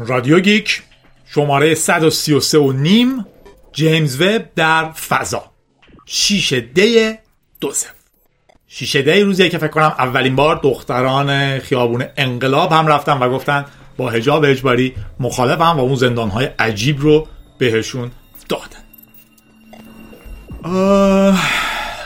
رادیو گیک شماره 133 و نیم جیمز وب در فضا. شیشه دی دو شیشه دی روزیه که فکر کنم اولین بار دختران خیابون انقلاب هم رفتن و گفتن با حجاب اجباری هم و اون زندانهای عجیب رو بهشون دادن.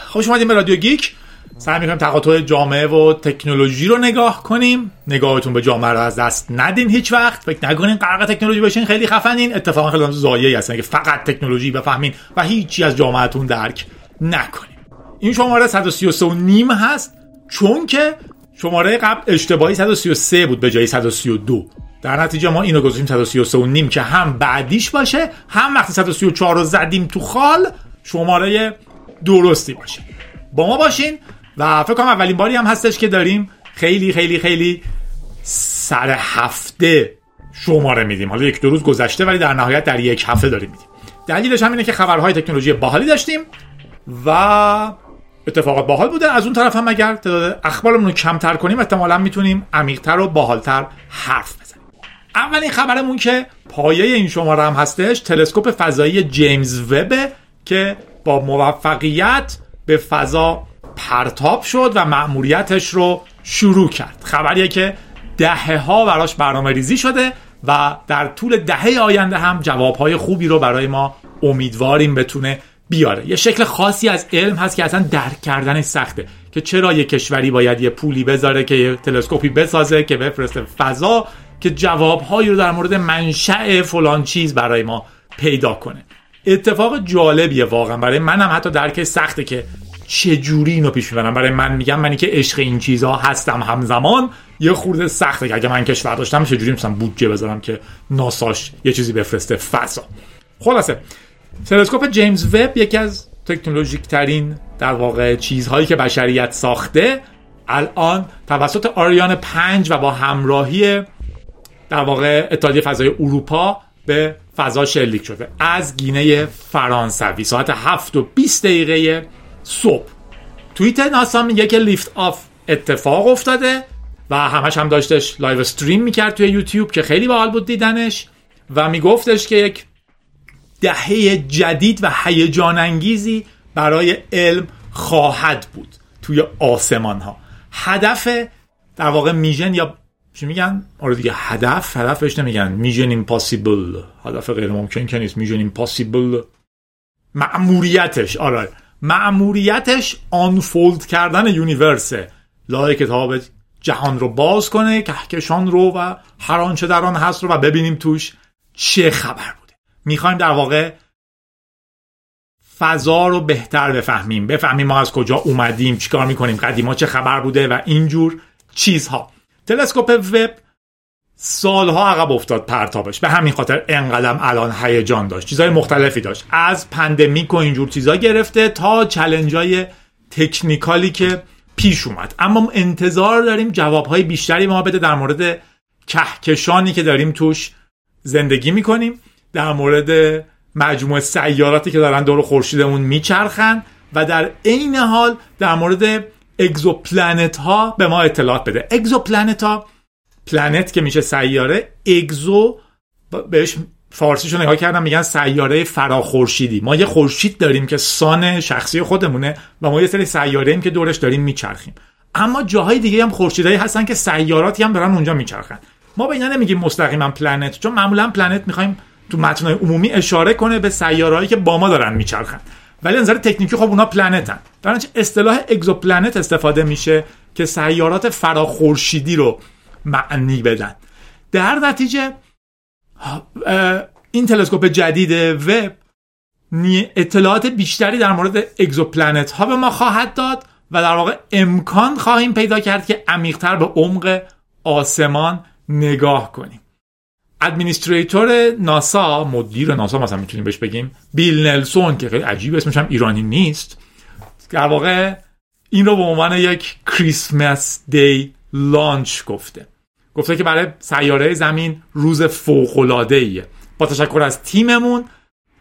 خوش اومدیم به رادیو گیک. سعی می‌کنیم تقاطع جامعه و تکنولوژی رو نگاه کنیم. نگاهتون به جامعه رو از دست ندین هیچ وقت. فکر نکنین غرق تکنولوژی بشین خیلی خفنین. اتفاقا خیلی ضایع هستن که فقط تکنولوژی بفهمین و هیچی از جامعهتون درک نکنین. این شماره 133 و نیم هست چون که شماره قبل اشتباهی 133 بود به جای 132 در نتیجه ما اینو گذاشتیم 133 و نیم که هم بعدیش باشه هم وقتی 134 رو زدیم تو خال شماره درستی باشه. با ما باشین. و فکر کنم اولین باری هم هستش که داریم. خیلی خیلی خیلی سر هفته شماره میدیم. حالا یک دو روز گذشته ولی در نهایت در یک هفته داریم میدیم. دلیلش هم اینه که خبرهای تکنولوژی باحالی داشتیم و اتفاقات باحال بوده. از اون طرف هم اگر تعداد اخبارمون رو کمتر کنیم احتمالا می‌تونیم عمیقتر و باحالتر حرف بزنیم. اولین خبرمون که پایه این شماره هم هستش تلسکوپ فضایی جیمز وب که با موفقیت به فضا پرتاب شد و مأموریتش رو شروع کرد. خبریه که دهه ها براش برنامه ریزی شده و در طول دهه آینده هم جوابهای خوبی رو برای ما امیدواریم بتونه بیاره. یه شکل خاصی از علم هست که اصلا درک کردنش سخته که چرا یه کشوری باید یه پولی بذاره که یه تلسکوپی بسازه که بفرسته فضا که جوابهایی رو در مورد منشأ فلان چیز برای ما پیدا کنه. اتفاق جالبیه واقعا. برای منم حتی درک سخته که چه جوری اینو پیش می‌برم؟ برای من میگم منی که عشق این چیزها هستم همزمان. یه خورده سخته که اگه من کشور داشتم چه جوری می‌تونم بودجه بذارم که ناساش یه چیزی بفرسته فضا. خلاصه تلسکوپ جیمز وب یکی از تکنولوژیک ترین در واقع چیزهایی که بشریت ساخته الان توسط آریان 5 و با همراهی در واقع اتحادیه فضای اروپا به فضا شلیک شده. از گینه فرانسوی. ساعت 7 و 20 دقیقه صبح. توییت ناسا میگه که liftoff اتفاق افتاده و همش هم داشتش live stream می‌کرد توی یوتیوب که خیلی باحال بود دیدنش و میگفتش که یک دهه جدید و هیجان انگیزی برای علم خواهد بود توی آسمان ها هدف در واقع mission یا چی میگن؟ آره دیگه هدف هدف بهش نمیگن. mission impossible. هدف غیر ممکن که نیست. mission impossible. مأموریتش. آره. مأموریتش unfold کردن universe ه لای کتاب جهان رو باز کنه کهکشان رو و هر آنچه در آن هست رو و ببینیم توش چه خبر بوده. می‌خوایم در واقع فضا رو بهتر بفهمیم. بفهمیم ما از کجا اومدیم چیکار می‌کنیم قدیما چه خبر بوده و اینجور چیزها. تلسکوپ وب سالها عقب افتاد پرتابش. به همین خاطر انقدر الان هیجان داشت. چیزهای مختلفی داشت. از pandemic و اینجور چیزا گرفته تا challenge ای technical ی که پیش اومد. اما انتظار داریم جوابهای بیشتری ما بده در مورد کهکشانی که داریم توش زندگی می‌کنیم. در مورد مجموعه سیاراتی که دارن دور خورشیدمون میچرخن و در عین حال در مورد exoplanet ها به ما اطلاعات بده. exoplanet ها planet که میشه سیاره exo بهش فارسیشو نگاه کردم میگن سیاره فراخورشیدی. ما یه خورشید داریم که sun شخصی خودمونه و ما یه سری سیاره ایم که دورش داریم میچرخیم. اما جاهای دیگه هم خورشیدایی هستن که سیاراتی هم دارن اونجا میچرخن. ما به اینا نمیگیم مستقیما planet چون معمولا planet می‌خوایم تو متنای عمومی اشاره کنه به سیارهایی که با ما دارن میچرخن. ولی نظر تکنیکی خب اونا planet ن. در اصطلاح exoplanet استفاده میشه که سیارات فراخورشیدی رو معنی بدن. در نتیجه این تلسکوپ جدید وب اطلاعات بیشتری در مورد exoplanet ها به ما خواهد داد و در واقع امکان خواهیم پیدا کرد که عمیقتر به عمق آسمان نگاه کنیم. administrator ناسا مدیر ناسا مثلا می‌تونیم بهش بگیم بیل نلسون که خیلی عجیب اسمش هم ایرانی نیست در واقع این رو به عنوان یک Christmas Day launch گفته. گفته که برای سیاره زمین روز فوق العاده ایه با تشکر از تیممون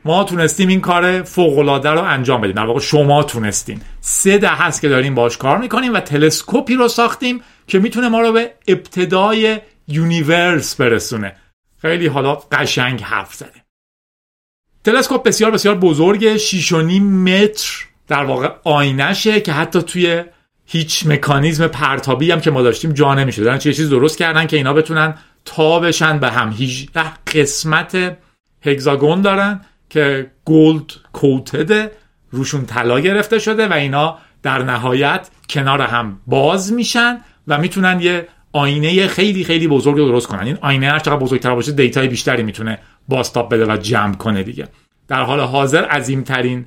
ما تونستیم این کار فوق العاده رو انجام بدیم. در واقع شما تونستین. سه دهه ست که داریم باش کار می‌کنیم و تلسکوپی رو ساختیم که می‌تونه ما رو به ابتدای universe برسونه. خیلی حالا قشنگ حرف زده تلسکوپ بسیار بسیار بزرگه 6.5 متر در واقع آینه‌شه که حتی توی هیچ مکانیزم پرتابی هم که ما داشتیم جا نمیشه دارن چه چیز درست کردن که اینا بتونن تا بشن به هم. 18 قسمت هگزاگون دارن که گولد کوتده روشون طلا گرفته شده و اینا در نهایت کنار هم باز میشن و می‌تونن یه آینه خیلی خیلی بزرگ رو درست کنن. این آینه هر چقدر بزرگتر باشه دیتای بیشتری می‌تونه باستاب بده و جمع کنه دیگه. در حال حاضر عظیمترین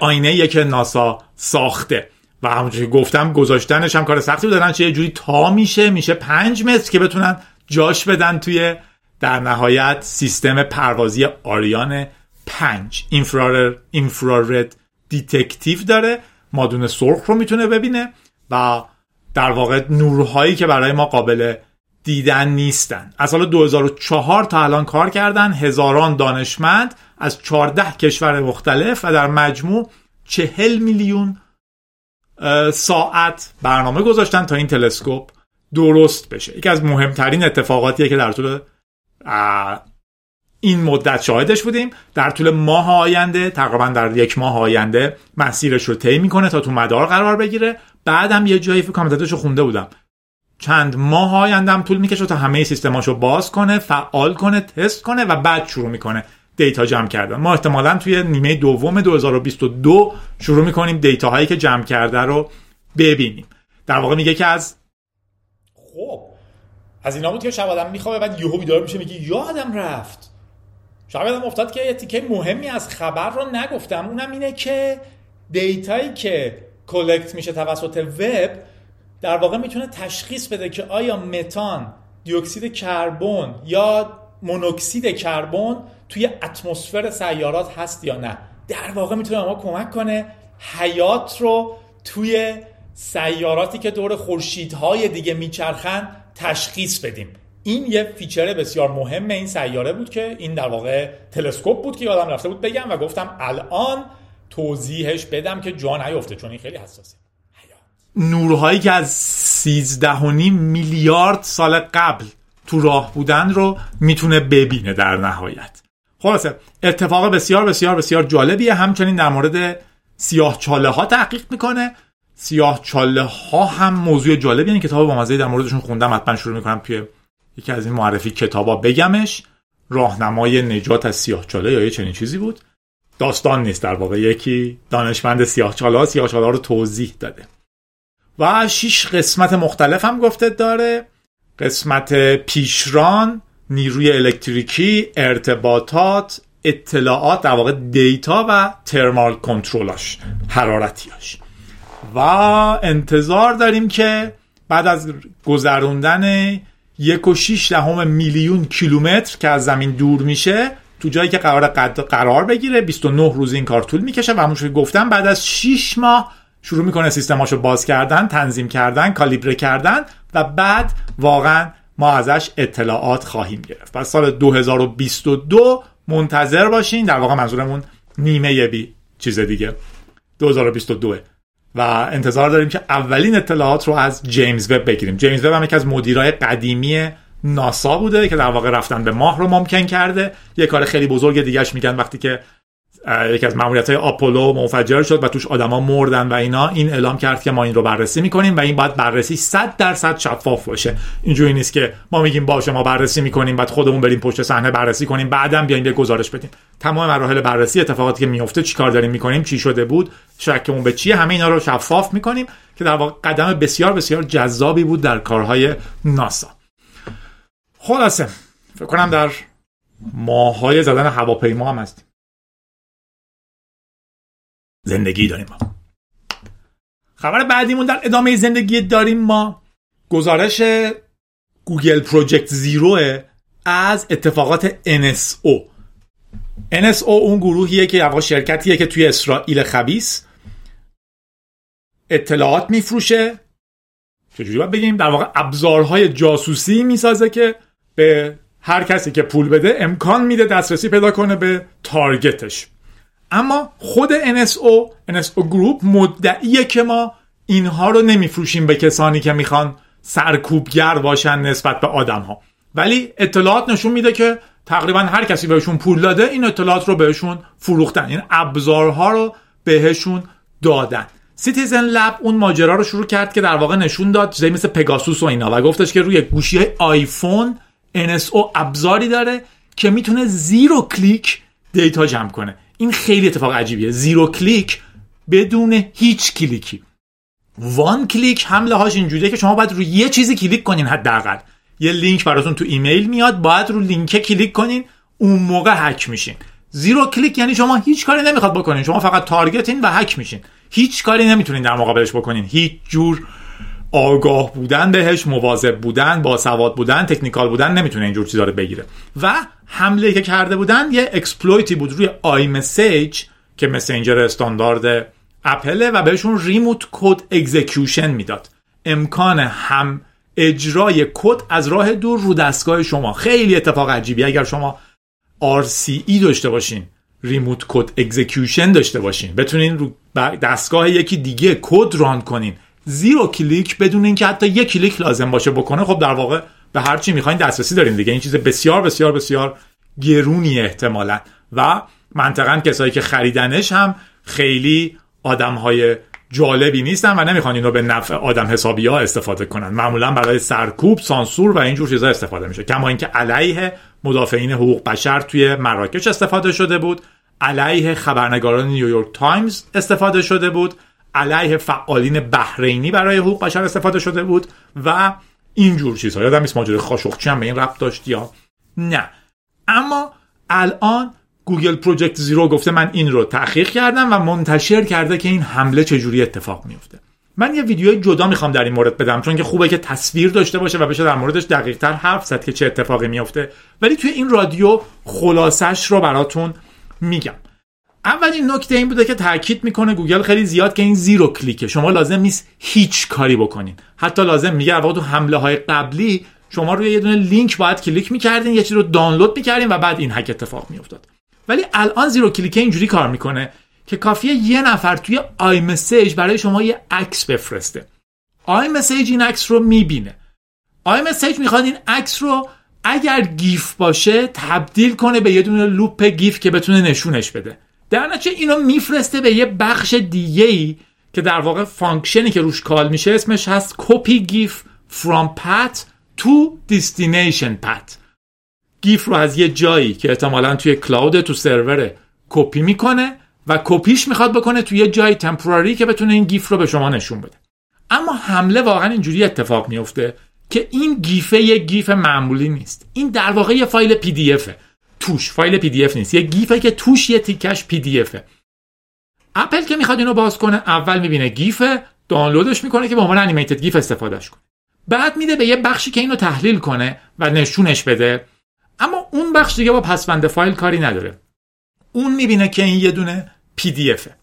آینه که ناسا ساخته. و همونجوری گفتم گذاشتنش هم کار سختی بود. چه یه جوری تا میشه میشه پنج متر که بتونن جاش بدن توی در نهایت سیستم پروازی آریان پنج. infrared infrared detective داره مادون سرخ رو می‌تونه ببینه و در واقع نورهایی که برای ما قابل دیدن نیستن. از سال 2004 تا الان کار کردن هزاران دانشمند از 14 کشور مختلف و در مجموع 40 میلیون ساعت برنامه گذاشتن تا این تلسکوپ درست بشه. یکی از مهمترین اتفاقاتیه که در طول این مدت شاهدش بودیم. در طول ماه آینده تقریبا در یک ماه آینده مسیرش رو طی می‌کنه تا تو مدار قرار بگیره. بعدم یه جایی فکر رو خونده بودم. چند ماه آیندهم طول می‌کشه تا همه سیستماشو باز کنه فعال کنه تست کنه و بعد شروع می‌کنه. data جمع کردن. ما احتمالا توی نیمه دوم 2022 شروع می‌کنیم data هایی که جمع کرده رو ببینیم. در واقع میگه که از خب از اینا بود که شب آدم میخوابه بعد یهو بیدار میشه میگه یادم رفت. شب آدم افتاد که یه تیکه مهمی از خبر رو نگفتم. اونم اینه که data یی که collect میشه توسط وب در واقع می‌تونه تشخیص بده که آیا متان دیوکسید کربن یا مونوکسید کربن توی اتمسفر سیارات هست یا نه؟ در واقع می‌تونه ما کمک کنه حیات رو توی سیاراتی که دور خورشیدهای دیگه میچرخن تشخیص بدیم. این یه feature بسیار مهم این سیاره بود که این در واقع تلسکوپ بود که یادم رفته بود بگم و گفتم الان توضیحش بدم که جا نیفته چون این خیلی حساسه. نورهایی که از 13 میلیارد سال قبل تو راه بودن رو می‌تونه ببینه در نهایت. خلاصه اتفاق بسیار بسیار بسیار جالبیه. همچنین در مورد سیاه چاله ها تحقیق می‌کنه. سیاه چاله ها هم موضوع جالبی این کتاب با مزه در موردشون خوندم. حتما شروع می‌کنم توی یکی از این معرفی کتابا بگمش. راهنمای نجات از سیاه چاله یا یه چنین چیزی بود. داستان نیست در واقع. یکی دانشمند سیاه چاله ها سیاه چاله ها رو توضیح داده. و شش قسمت مختلف هم گفته داره. قسمت پیشران نیروی الکتریکی ارتباطات اطلاعات در واقع دیتا و ترمال کنترلاش حرارتیاش. و انتظار داریم که بعد از گذروندن یک و شیش دهم میلیون کیلومتر که از زمین دور میشه تو جایی که قرار قرار بگیره 29 روز این کار طول می‌کشه. و همونجوری گفتم بعد از 6 ماه شروع می‌کنه سیستماشو باز کردن تنظیم کردن کالیبره کردن و بعد واقعا ما ازش اطلاعات خواهیم گرفت. پس سال 2022 منتظر باشین. در واقع منظورمون نیمه بی چیز دیگه. 2022 و انتظار داریم که اولین اطلاعات رو از جیمز وب بگیریم. جیمز وب هم یکی از مدیرای قدیمی ناسا بوده که در واقع رفتن به ماه رو ممکن کرده. یه کار خیلی بزرگ دیگهش میگن وقتی که یکی از ماموریت های آپولو منفجر شد و توش آدما مردن و اینا. این اعلام کرد که ما این رو بررسی می‌کنیم و این باید بررسی 100 درصد شفاف باشه. اینجوری نیست که ما میگیم باشه ما بررسی می‌کنیم بعد خودمون بریم پشت صحنه بررسی کنیم بعدم بیایم یه گزارش بدیم. تمام مراحل بررسی اتفاقاتی که میفته چیکار داریم می‌کنیم چی شده بود شکمون به چیه همه اینا رو شفاف می‌کنیم که در واقع قدم بسیار بسیار جذابی بود در کارهای ناسا. خلاصه فکر کنم در ماهای زدن هواپیما هم هستیم. زندگی داریم ما. خبر بعدیمون در ادامه زندگی داریم ما. گزارش گوگل پروژکت زیرو از اتفاقات NSO NSO اون گروهیه که واقع شرکتیه که توی اسرائیل خبیس اطلاعات میفروشه. چجوری باید بگیم؟ در واقع ابزارهای جاسوسی می‌سازه که به هر کسی که پول بده امکان میده دسترسی پیدا کنه به تارگتش. اما خود NSO NSO گروپ مدعیه که ما اینها رو نمیفروشیم به کسانی که می‌خوان سرکوبگر باشن نسبت به آدم ها ولی اطلاعات نشون میده که تقریبا هر کسی بهشون پول داده این اطلاعات رو بهشون فروختن. این ابزارها رو بهشون دادن. Citizen Lab اون ماجرا رو شروع کرد که در واقع نشون داد چیزایی مثل پگاسوس و اینا. و گفتش که روی گوشی آیفون NSO ابزاری داره که می‌تونه zero click data جمع کنه. این خیلی اتفاق عجیبیه. zero click بدون هیچ کلیکی. one click حمله هاش اینجوریه که شما باید روی یه چیزی کلیک کنین حداقل. یه لینک براتون تو ایمیل میاد باید رو لینک کلیک کنین اون موقع هک میشین. zero click یعنی شما هیچ کاری نمی‌خواد بکنین. شما فقط target ین و هک میشین. هیچ کاری نمی‌تونین در مقابلش بکنین. هیچ جور آگاه بودن بهش مواظب بودن با سواد بودن technical بودن نمی‌تونه اینجور چیزا رو بگیره. و حمله که کرده بودن یه exploit ی بود روی iMessage که مسنجر استاندارد اپله و بهشون remote code execution می‌داد. امکان هم اجرای کد از راه دور رو دستگاه شما. خیلی اتفاق عجیبی اگر شما RCE داشته باشین remote code execution داشته باشین بتونین رو دستگاه یکی دیگه code run کنین. zero click بدون اینکه حتی یک کلیک لازم باشه بکنه خب در واقع به هر چی می‌خواین دسترسی دارین دیگه. این چیز بسیار بسیار بسیار گرونی احتمالا. و منطقا کسایی که خریدنش هم خیلی آدم های جالبی نیستن و نمی‌خوان اینو به نفع آدم حسابی ها استفاده کنن. معمولا برای سرکوب سانسور و اینجور چیزا استفاده میشه. کما اینکه علیه مدافعین حقوق بشر توی مراکش استفاده شده بود. علیه خبرنگاران نیویورک تایمز استفاده شده بود. علیه فعالین بحرینی برای حقوق بشر استفاده شده بود و اینجور چیزها. یادم نیست ماجرای خاشقچی هم به این ربط داشت یا نه. اما الان گوگل Project Zero گفته من این رو تحقیق کردم و منتشر کرده که این حمله چجوری اتفاق میفته من یه ویدیو جدا می‌خوام در این مورد بدم چون که خوبه که تصویر داشته باشه و بشه در موردش دقیق تر حرف زد که چه اتفاقی میفته ولی توی این رادیو خلاصش رو براتون میگم. اولین نکته این بوده که تاکید می‌کنه گوگل خیلی زیاد که این zero click ه. شما لازم نیست هیچ کاری بکنین. حتی لازم میگه واقعا تو حمله های قبلی شما روی یه دونه لینک باید کلیک می‌کردین یه چیزی رو دانلود می‌کردین و بعد این هک اتفاق میافتاد. ولی الان zero click ه اینجوری کار می‌کنه که کافیه یه نفر توی iMessage برای شما یه عکس بفرسته. iMessage این عکس رو می‌بینه. iMessage می‌خواد این عکس رو اگر GIF باشه تبدیل کنه به یه دونه loop GIF که بتونه نشونش بده. در نتیجه اینو میفرسته به یه بخش دیگه ای که در واقع function ی که روش call میشه اسمش هست copy GIF from path to destination path GIF رو از یه جایی که احتمالا توی cloud تو سرور کپی می‌کنه و کپیش می‌خواد بکنه توی یه جای temporary که بتونه این GIF رو به شما نشون بده. اما حمله واقعا اینجوری اتفاق میفته که این GIF ه یه GIF معمولی نیست. این در واقع یه فایل PDF ه توش فایل PDF نیست. یه GIF ه که توش یه تیکش PDF ه اپل که می‌خواد اینو باز کنه اول می‌بینه GIF دانلودش می‌کنه که به عنوان animated GIF استفادهش کنه. بعد میده به یه بخشی که اینو تحلیل کنه و نشونش بده. اما اون بخش دیگه با پسوند فایل کاری نداره. اون می‌بینه که این یه دونه PDF ه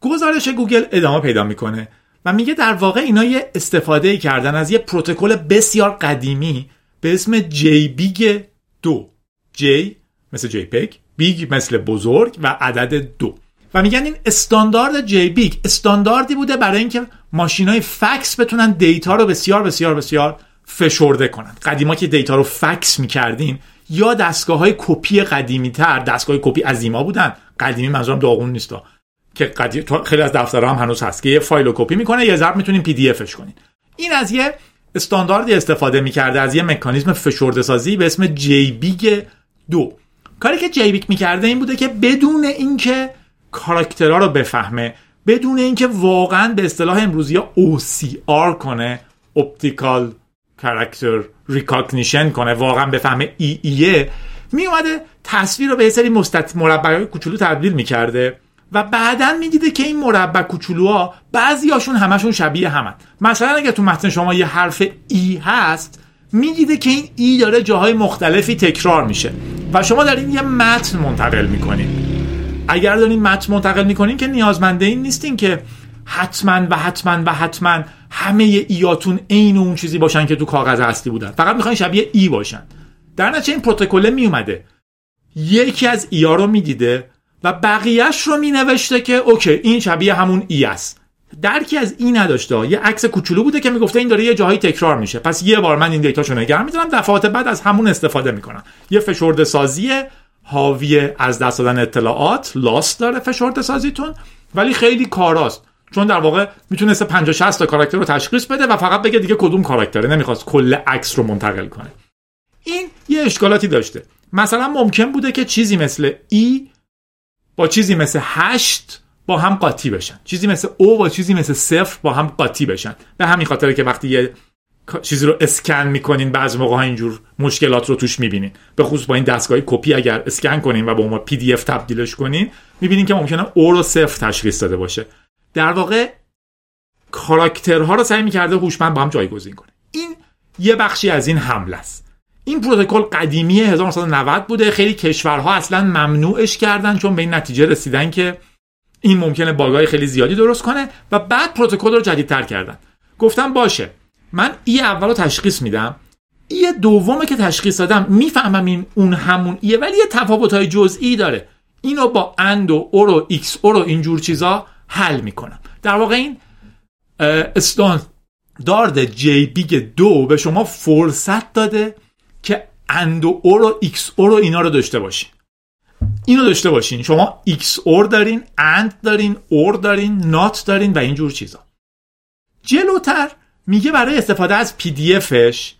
گزارش گوگل ادامه پیدا می‌کنه و میگه در واقع اینا یه استفاده کردن از یه پروتکل بسیار قدیمی به اسم JBIG دو. J مثل پیک big مثل بزرگ و عدد دو. و میگن این استاندارد JBIG استانداردی بوده برای اینکه ماشین های فکس بتونن data رو بسیار بسیار بسیار فشرده کنن. قدیما که data رو فکس می‌کردین یا دستگاه های کپی قدیمی تر دستگاه کپی عظیما بودن. قدیمی منظورم داغون نیست که قدیم خیلی از دفترها هم هنوز هست که یه فایل رو کپی می‌کنه یه ضرب می‌تونین PDF ش کنین این از یه استانداردی استفاده می‌کرده از یه مکانیزم فشرده سازی به اسم JBIG دو. کاری که JBIG می‌کرده این بوده که بدون اینکه character ها رو بفهمه بدون اینکه واقعا به اصطلاح امروزی OCR کنه optical character recognition کنه واقعا بفهمه A ایه می اومده تصویر رو به سری مستط مربع کوچولو تبدیل می‌کرده و بعدا می‌دیده که این مربع کوچولوها بعضیاشون همشون شبیه همن. مثلا اگه تو متن شما یه حرف A هست می‌دیده که این A داره جاهای مختلفی تکرار میشه. و شما دارین یه متن منتقل می‌کنین. اگر دارین متن منتقل می‌کنین که نیازمنده این نیستین که حتما و حتما و حتما همه ایاتون عین اون چیزی باشن که تو کاغذ اصلی بودن. فقط می‌خواین شبیه ای باشن. در نتیجه این پروتکل میومده یکی از ایا رو می‌دیده و بقیهش رو مینوشته که اوکی این شبیه همون ای است. درکی از این نداشته. یه عکس کوچولو بوده که می‌گفته این داره یه جاهایی تکرار میشه. پس یه بار من این دیتاشو نگه میدارم. دفعات بعد از همون استفاده می‌کنم. یه فشرده سازی حاوی از دست دادن اطلاعات. لاست داره فشرده سازیتون ولی خیلی کاراست. چون در واقع می‌تونسته 50 60 تا کاراکتر رو تشخیص بده و فقط بگه دیگه کدوم کاراکتره. نمی‌خواست کل عکس رو منتقل کنه. این یه اشکالاتی داشته. مثلا ممکن بوده که چیزی مثل ای با چیزی مثل 8 با هم قاطی بشن. چیزی مثل او با چیزی مثل صفر با هم قاطی بشن. به همین خاطر که وقتی یه چیزی رو اسکن می‌کنین بعضی موقع اینجور مشکلات رو توش می‌بینین. به خصوص با این دستگاه کپی اگر اسکن کنین و به عنوان PDF تبدیلش کنین می‌بینین که ممکنه O رو صفر تشخیص داده باشه. در واقع character ها رو سعی می‌کرده هوشمند با هم جایگزین کنه. این یه بخشی از این حمله است. این پروتکل قدیمی 1990 بوده. خیلی کشورها اصلا ممنوعش کردن چون به این نتیجه رسیدن که این ممکنه bug ای خیلی زیادی درست کنه و بعد پروتکل رو جدیدتر کردن. گفتم باشه. من A اول رو تشخیص میدم. A دومه که تشخیص دادم می‌فهمم این اون همون A ایه ولی یه تفاوت های جزئی داره. اینو با AND و OR و XOR و اینجور چیزا حل می‌کنم. در واقع این استاندارد JBIG دو به شما فرصت داده که AND و OR و XOR و اینا رو داشته باشین اینو داشته باشین. شما XOR دارین AND دارین OR دارین NOT دارین و اینجور چیزا. جلوتر میگه برای استفاده از PDF ش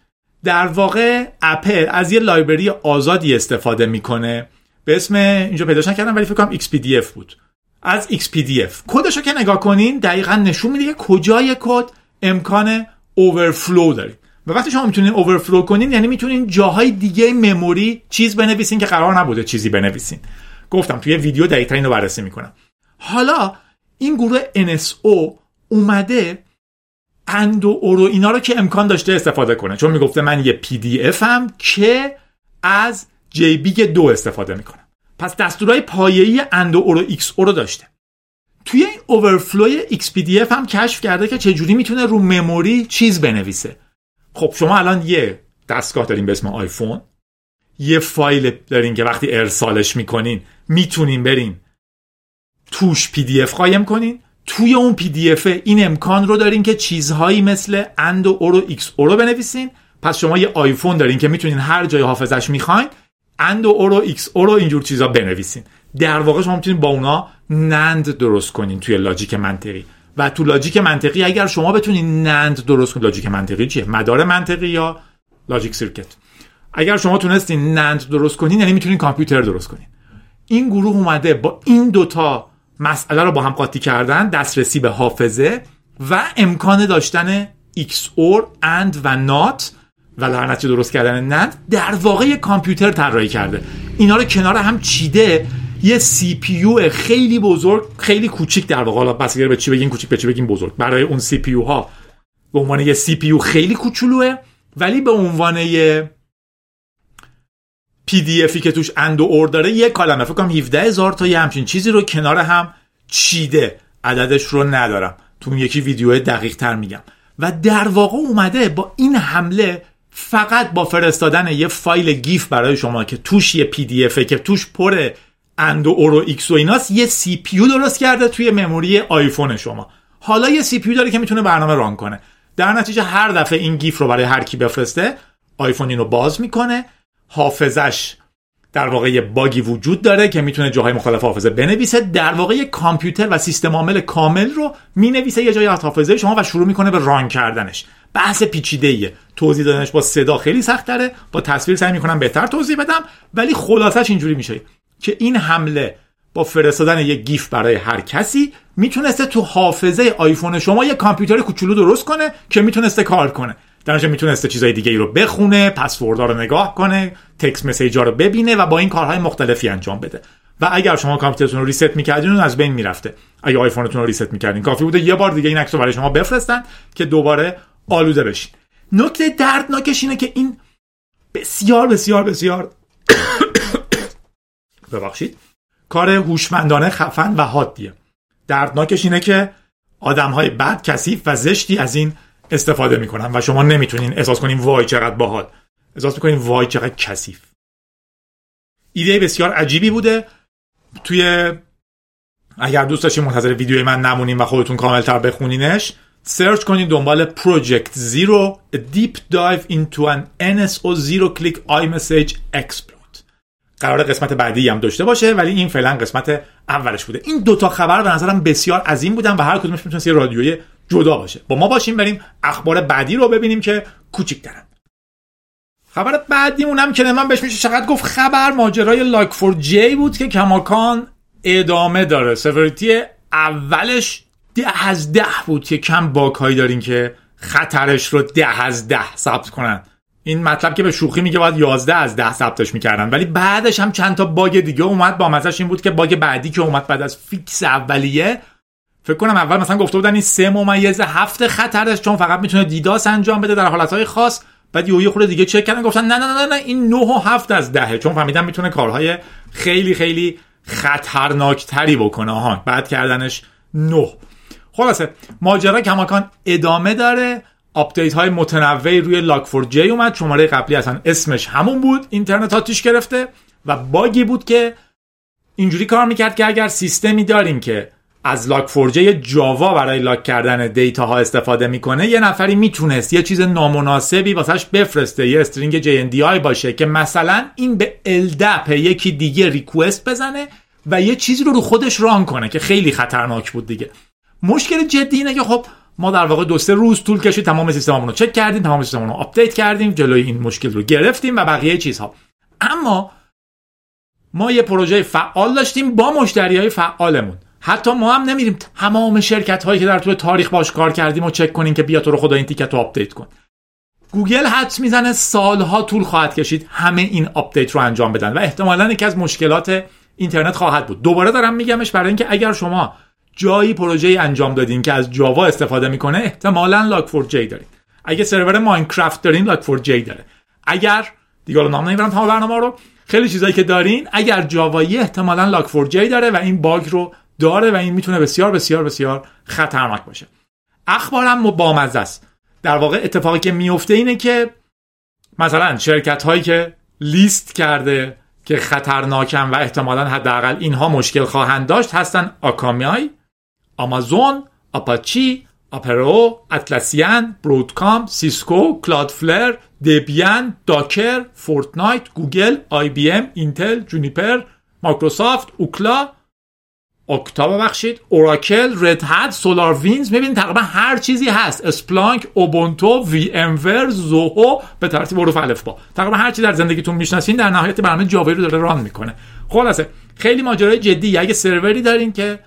در واقع اپل از یه library آزادی استفاده می‌کنه. به اسم اینجا پیداش نکردم ولی فکر کنم XPDF بود. از XPDF code ش رو که نگاه کنین دقیقا نشون میده که کجای کد امکان overflow دارید و وقتی شما می‌تونین overflow کنین یعنی می‌تونین جاهای دیگه memory چیز بنویسین که قرار نبوده چیزی بنویسین. گفتم توی ویدیو دقیقتر اینو بررسی می‌کنم. حالا این گروه NSO اومده AND و OR و اینا رو که امکان داشته استفاده کنه. چون می‌گفته من یه PDF هم که از JBIG دو استفاده می‌کنم. پس دستورهای پایه‌ای AND و OR و XOR رو داشته. توی این overflow XPDF هم کشف کرده که چجوری می‌تونه رو memory چیز بنویسه. خب شما الان یه دستگاه دارین به اسم آیفون یه فایل دارین که وقتی ارسالش می‌کنین می‌تونین برین توش PDF قایم کنین. توی اون PDF این امکان رو دارین که چیزهایی مثل AND و OR و XOR و بنویسین. پس شما یه آیفون دارین که می‌تونین هر جای حافظش می‌خواین AND و OR و XOR و اینجور چیزا بنویسین. در واقع شما می‌تونین با اونا NAND درست کنین توی logic منطقی. و تو logic منطقی اگر شما بتونین NAND درست کنین logic منطقی چیه؟ مدار منطقی یا logic circuit؟ اگر شما تونستین NAND درست کنین یعنی می‌تونین کامپیوتر درست کنین. این گروه اومده با این دوتا مسئله رو با هم قاطی کردن دسترسی به حافظه و امکان داشتن XOR AND و NOT و لعنتی درست کردن NAND در واقع کامپیوتر طراحی کرده. اینا رو کنار هم چیده. یه CPU خیلی بزرگ خیلی کوچیک در واقع. حالا بس به چی بگین کوچیک به چی بگین بزرگ؟ برای اون CPU ها به عنوان یه CPU خیلی کوچولوه ولی به عنوان یه PDF ی که توش AND و OR داره یه عالمه. فکر کنم 17 هزار تا یه همچین چیزی رو کنار هم چیده. عددش رو ندارم. تو اون یکی ویدیو دقیق تر میگم. و در واقع اومده با این حمله فقط با فرستادن یه فایل GIF برای شما که توش یه PDF ه که توش پر AND و OR و X و ایناست یه CPU درست کرده توی memory آیفون شما. حالا یه CPU داره که می‌تونه برنامه run کنه. در نتیجه هر دفعه این GIF رو برای هر کی بفرسته آیفون اینو باز می‌کنه. حافظش در واقع یه باگی وجود داره که می‌تونه جاهای مختلف حافظه بنویسه. در واقع کامپیوتر و سیستم عامل کامل رو می‌نویسه یه جای حافظه شما و شروع می‌کنه به run کردنش. بحث پیچیده ایه توضیح دادنش با صدا خیلی سخت تره با تصویر سعی می‌کنم بهتر توضیح بدم. ولی خلاصش اینجوری میشه. که این حمله با فرستادن یه GIF برای هر کسی می‌تونسته تو حافظه آیفون شما یه کامپیوتر کوچولو درست کنه که می‌تونسته کار کنه. در می‌تونسته چیزای دیگه ای رو بخونه پسوردها رو نگاه کنه text message رو ببینه و با این کارهای مختلفی انجام بده. و اگر شما کامپیوترتون رو reset می‌کردین اون از بین می‌رفته. اگه آیفونتون رو reset می‌کردین کافی بوده یه بار دیگه این عکس رو برای شما بفرستن که دوباره آلوده بشین. نکته دردناکش اینه که این بسیار بسیار بسیار ببخشید. کار هوشمندانه خفن و حادیه. دردناکش اینه که آدم های بد کثیف و زشتی از این استفاده می‌کنن و شما نمی‌تونین احساس کنین وای چقدر باحال. احساس می‌کنین وای چقدر کثیف. ایده بسیار عجیبی بوده. توی اگر دوست داشتین منتظر ویدیوی من نمونین و خودتون کاملتر بخونینش search کنید دنبال Project Zero deep dive into an NSO click iMessage exploit قرار قسمت بعدی هم داشته باشه ولی این فعلا قسمت اولش بوده. این دوتا خبر به نظرم بسیار عظیم بودن و هر کدومش می‌تونه یه رادیوی جدا باشه. با ما باشیم بریم اخبار بعدی رو ببینیم که کوچیک‌ترن. خبر بعدیمون هم که من بهش میشه چقدر گفت خبر ماجرای لاک فور جی بود که کماکان ادامه داره. سفریتی اولش ده از ده بود که کم باک هایی دارین که خطرش رو ده از ده ثبت کنن. این مطلب که به شوخی میگه باید 11 از 10 ثبتش می‌کردن. ولی بعدش هم چند تا باگ دیگه اومد. با مزش این بود که باگ بعدی که اومد بعد از فیکس اولیه. فکر کنم اول مثلا گفته بودن این سه ممیز هفت خطرش چون فقط می‌تونه دیداس انجام بده در حالتهای خاص. بعد یه خورده دیگه چک کردن گفتن نه نه نه نه این 9 و 7 از دهه. چون فهمیدن می‌تونه کارهای خیلی خیلی خطرناکتری بکنه. ها بعد کردنش 9 خلاصه ماجرا کماکان ادامه داره. آپدیت های متنوعی روی Log4j اومد. شماره قبلی اصلا اسمش همون بود. اینترنت آتیش گرفته و باگی بود که اینجوری کار می‌کرد که اگر سیستمی داریم که از Log4j جاوا برای log کردن data ها استفاده می‌کنه یه نفری می‌تونست یه چیز نامناسبی واسش بفرسته یه string JNDI باشه که مثلا این به LDAP یکی دیگه request بزنه و یه چیزی رو رو خودش run کنه که خیلی خطرناک بود دیگه. مشکل جدی اینه که خب ما در واقع دو سه روز طول کشید تمام سیستممون رو چک کردیم تمام سیستممون رو آپدیت کردیم جلوی این مشکل رو گرفتیم و بقیه چیزها. اما ما یه پروژه فعال داشتیم با مشتری های فعالمون. حتی ما هم نمیریم تمام شرکت هایی که در طول تاریخ باش کار کردیم و چک کنیم که بیا تو رو خدا این تیکت رو آپدیت کن. گوگل حدس می‌زنه سالها طول خواهد کشید همه این آپدیت رو انجام بدن و احتمالا یکی از مشکلات اینترنت خواهد بود. دوباره دارم میگمش برای اینکه اگر شما جایی پروژه انجام دادین که از جاوا استفاده می‌کنه احتمالا لاک فور جی دارین. اگه سرور ماینکرافت دارین لاک فور جی داره. اگر دیگه نام نمی‌برم تمام برنامه رو. خیلی چیزایی که دارین اگر جاوایی احتمالا لاک فور جی داره و این باگ رو داره و این می‌تونه بسیار بسیار بسیار خطرناک باشه. اخبارم بامزه است. در واقع اتفاقی که میفته اینه که مثلا شرکت هایی که لیست کرده که خطرناکن و احتمالا حداقل اینها مشکل خواهند داشت هستن آکامای. آمازون آپاچی آپرو اتلاسیان برودکام سیسکو کلادفلر دبیان داکر فورتنایت گوگل آی بی ام اینتل جونیپر مایکروسافت اوکلا اکتا ببخشید اوراکل رد هد سولار وینز می‌بینید تقریبا هر چیزی هست. اسپلانک اوبونتو وی ام ور زوهو به ترتیب حروف الف با. تقریبا هر چیزی در زندگیتون می‌شناسین در نهایت برنامه جاوایی رو داره run می‌کنه. خلاصه خیلی ماجرای جدی اگه سروری دارین که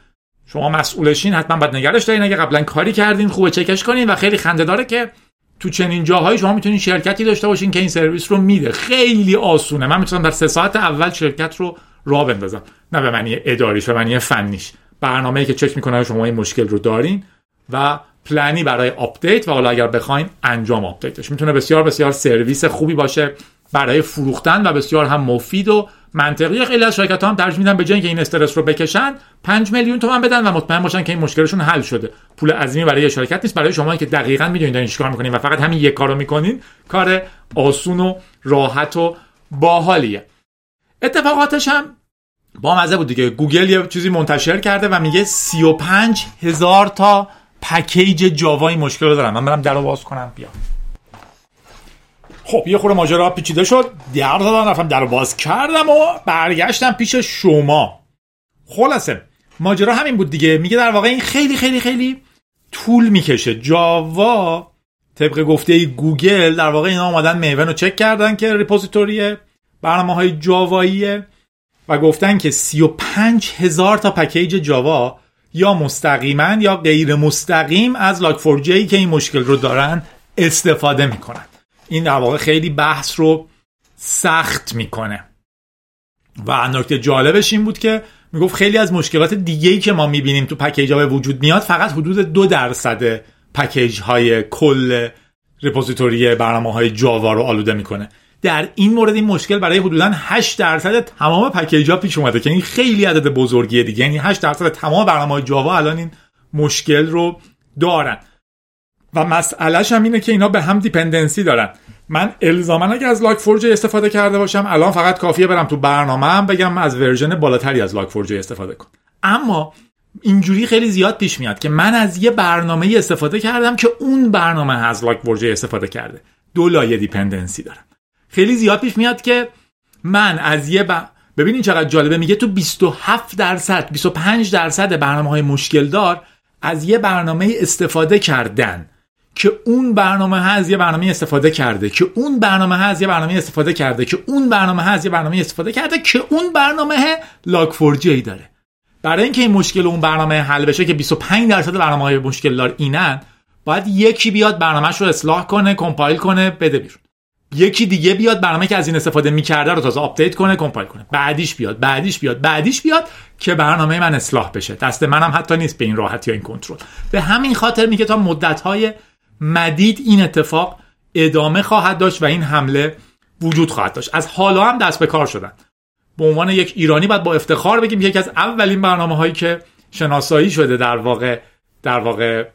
شما مسئولشین حتما باید نگرش دارین. اگه قبلا کاری کردین خوبه چکش کنین و خیلی خنده داره که تو چنین جاهایی شما می‌تونین شرکتی داشته باشین که این سرویس رو میده. خیلی آسونه. من می‌تونم در سه ساعت اول شرکت رو راه بندازم. نه به معنی اداریش به معنی فنیش. برنامه‌ای که چک می‌کنه شما این مشکل رو دارین و پلنی برای آپدیت و حالا اگر بخواین انجام آپدیتش. می‌تونه بسیار بسیار سرویس خوبی باشه برای فروختن و بسیار هم مفید و منطقی خیلی از شرکت ها هم ترجیح میدن به جای اینکه این استرس رو بکشن 5 میلیون تومن بدن و مطمئن باشن که این مشکلشون حل شده. پول عظیمی برای شرکت نیست. برای شما که دقیقا می‌دونید دارین چیکار می‌کنین و فقط همین یک کارو می‌کنین کار آسون و راحت و باحالیه. اتفاقاتش هم با مزه بود دیگه. گوگل یه چیزی منتشر کرده و میگه 35 هزار تا پکیج جاوا این مشکل رو دارن. من برم در رو باز کنم. بیا. خب یه خورده ماجرا پیچیده شد. در زدن رفتم در باز کردم و برگشتم پیش شما. خلاصه ماجرا همین بود دیگه. میگه در واقع این خیلی خیلی خیلی طول می‌کشه. جاوا طبق گفته گوگل در واقع اینا اومدن Maven رو چک کردن که repository برنامه های جاواییه و گفتن که 35 هزار تا پکیج جاوا یا مستقیما یا غیر مستقیم از Log4j که این مشکل رو دارن استفاده می‌کنن. این در واقع خیلی بحث رو سخت می‌کنه. و نکته جالبش این بود که می‌گفت خیلی از مشکلات دیگه ای که ما می‌بینیم تو پکیج ها به وجود میاد فقط حدود دو درصد پکیج های کل repository برنامه های جاوا رو آلوده می‌کنه. در این مورد این مشکل برای حدودا 8 درصد تمام پکیج ها پیش اومده که این خیلی عدد بزرگیه دیگه. یعنی 8 درصد تمام برنامه جاوا الان این مشکل رو دارن. و مسئلهش هم اینه که اینا به هم dependency دارن. من الزاما اگه از Log4j استفاده کرده باشم الان فقط کافیه برم تو برنامه هم بگم از version بالاتری از Log4j استفاده کن اما اینجوری خیلی زیاد پیش میاد که من از یه برنامه استفاده کردم که اون برنامه از Log4j استفاده کرده. دو لایه dependency دارم. خیلی زیاد پیش میاد که من از یه ب... ببینین چقدر جالبه میگه تو 27 درصد 25 درصد برنامه های مشکل دار از یه برنامه استفاده کردن. که اون برنامه ها از یه برنامه استفاده کرده که اون برنامه ها از یه برنامه استفاده کرده که اون برنامه ها از یه برنامه استفاده کرده که اون برنامه Log4j داره. برای اینکه این مشکل اون برنامه حل بشه که 25 درصد برنامه های مشکل دار اینن باید یکی بیاد برنامهش رو اصلاح کنه compile کنه بده بیرون. یکی دیگه بیاد برنامه که از این استفاده می‌کرده رو تازه update کنه compile کنه. بعدیش بیاد بعدیش بیاد بعدیش بیاد که برنامه من اصلاح بشه. دست منم حتی نیست به این راحتی این کنترل. به همین خاطر میگه تا مدت مدید این اتفاق ادامه خواهد داشت و این حمله وجود خواهد داشت. از حالا هم دست به کار شدن. به عنوان یک ایرانی باید با افتخار بگیم یکی از اولین برنامه هایی که شناسایی شده در واقع در واقع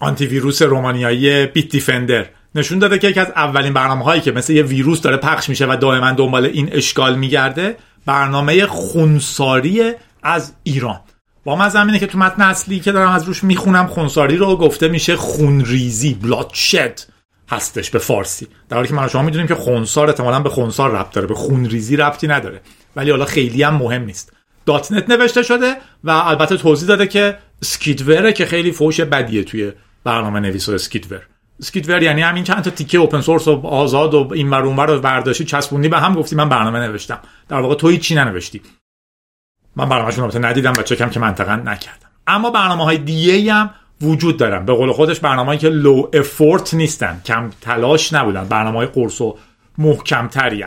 آنتی ویروس رومانیایی بیت دیفندر نشون داده که یکی از اولین برنامه هایی که مثل یه ویروس داره پخش میشه و دائما دنبال این اشکال میگرده برنامه خونساری از ایران. بامزه اینه که تو متن اصلی که دارم از روش می‌خونم خونساری رو گفته میشه خونریزی bloodshed هستش به فارسی. در حالی که ما شما می‌دونیم که خونسار احتمالاً به خونسار ربط داره به خونریزی ربطی نداره. ولی حالا خیلی هم مهم نیست. .NET نوشته شده و البته توضیح داده که skidware ه که خیلی فوش بدیه توی برنامه نویس و skidware skidware یعنی همین چند تا تیکه open source و آزاد و این ور رو برداشتی چسبوندی به هم گفتی من برنامه نوشتم. در واقع تو چیزی ننوشتی؟ من برنامه‌شون رو ندیدم و چکم که منطقا نکردم. اما برنامه های دیگه هم وجود دارن. به قول خودش برنامه‌ای که low effort نیستن کم تلاش نبودن. برنامه های قرص و محکمتری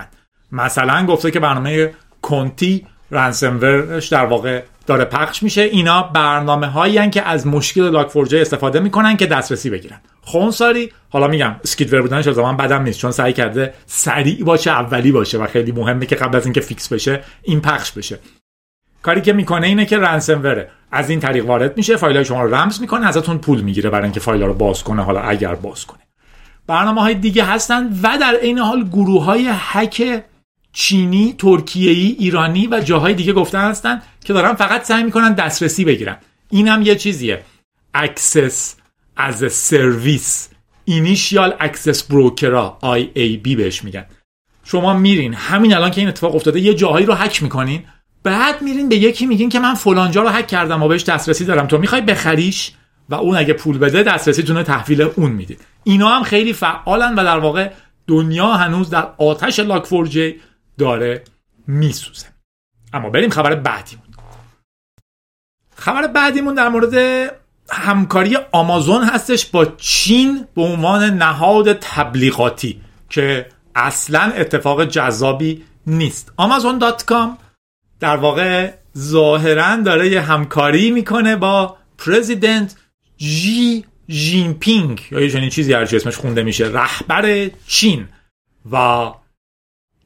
مثلا گفته که برنامه Conti ransomware ش در واقع داره پخش میشه. اینا برنامه هایی که از مشکل Log4j استفاده می‌کنن که دسترسی بگیرن. خونساری حالا میگم skidware بودنش از من بدم نیست چون سعی کرده سریع باشه اولی باشه و خیلی مهمه که قبل از اینکه fix بشه این پخش بشه. کاری که می‌کنه اینه که رنسموره از این طریق وارد میشه فایل های شما رو رمز می‌کنه ازتون پول می‌گیره برای اینکه فایل رو باز کنه حالا اگر باز کنه. برنامه های دیگه هستن و در عین حال گروه های هک چینی، ترکیه‌ای، ایرانی و جاهای دیگه گفتن هستن که دارن فقط سعی می‌کنن دسترسی بگیرن. این هم یه چیزیه. As a Service. Initial Access Broker IAB بهش میگن. شما میرین. همین الان که این اتفاق افتاده یه جاهایی رو هک می‌کنین. بعد میرین به یکی میگین که من فلانجا رو هک کردم و بهش دسترسی دارم. تو می‌خوای بخریش و اون اگه پول بده دسترسی تونه تحویل اون می‌دید. اینا هم خیلی فعالن و در واقع دنیا هنوز در آتش لاک فورجی داره میسوزه. اما بریم خبر بعدیمون. خبر بعدیمون در مورد همکاری آمازون هستش با چین به عنوان نهاد تبلیغاتی که اصلا اتفاق جذابی نیست. آمازون.com در واقع ظاهرا داره یه همکاری می‌کنه با پرزیدنت جی جینپینگ یا یه چنین چیزی هرچی اسمش خونده میشه. رهبر چین. و